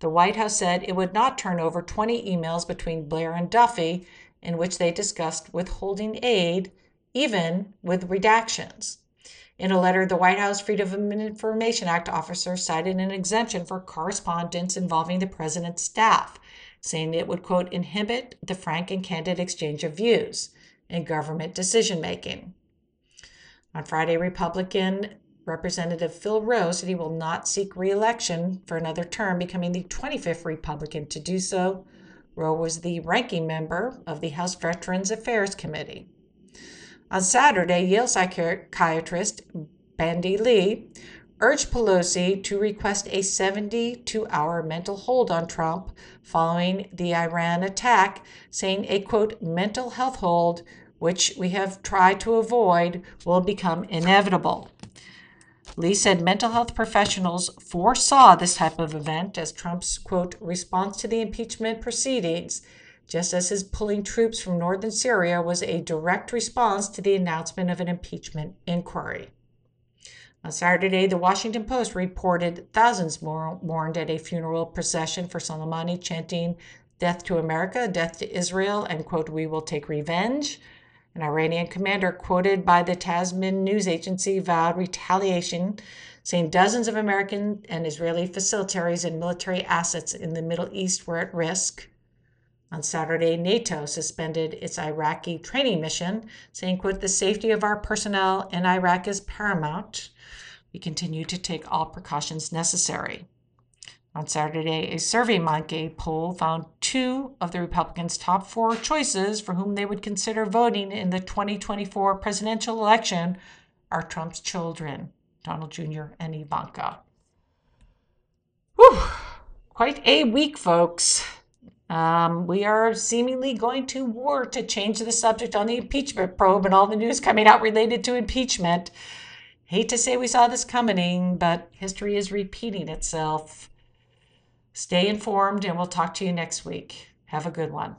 the White House said it would not turn over 20 emails between Blair and Duffey in which they discussed withholding aid, even with redactions. In a letter, the White House Freedom of Information Act officer cited an exemption for correspondence involving the president's staff, saying it would, quote, inhibit the frank and candid exchange of views in government decision making. On Friday, Republican Representative Phil Roe said he will not seek reelection for another term, becoming the 25th Republican to do so. Roe was the ranking member of the House Veterans Affairs Committee. On Saturday, Yale psychiatrist Bandy Lee urged Pelosi to request a 72 hour mental hold on Trump following the Iran attack, saying a quote, mental health hold which we have tried to avoid, will become inevitable. Lee said mental health professionals foresaw this type of event as Trump's, quote, response to the impeachment proceedings, just as his pulling troops from northern Syria was a direct response to the announcement of an impeachment inquiry. On Saturday, the Washington Post reported thousands mourned at a funeral procession for Soleimani, chanting, Death to America, death to Israel, and, quote, we will take revenge. An Iranian commander quoted by the Tasnim news agency vowed retaliation, saying dozens of American and Israeli facilities and military assets in the Middle East were at risk. On Saturday, NATO suspended its Iraqi training mission, saying, quote, the safety of our personnel in Iraq is paramount. We continue to take all precautions necessary. On Saturday, a SurveyMonkey poll found two of the Republicans' top four choices for whom they would consider voting in the 2024 presidential election are Trump's children, Donald Jr. and Ivanka. Whew, quite a week, folks. Um, we are seemingly going to war to change the subject on the impeachment probe and all the news coming out related to impeachment. Hate to say we saw this coming, but history is repeating itself. Stay informed, and we'll talk to you next week. Have a good one.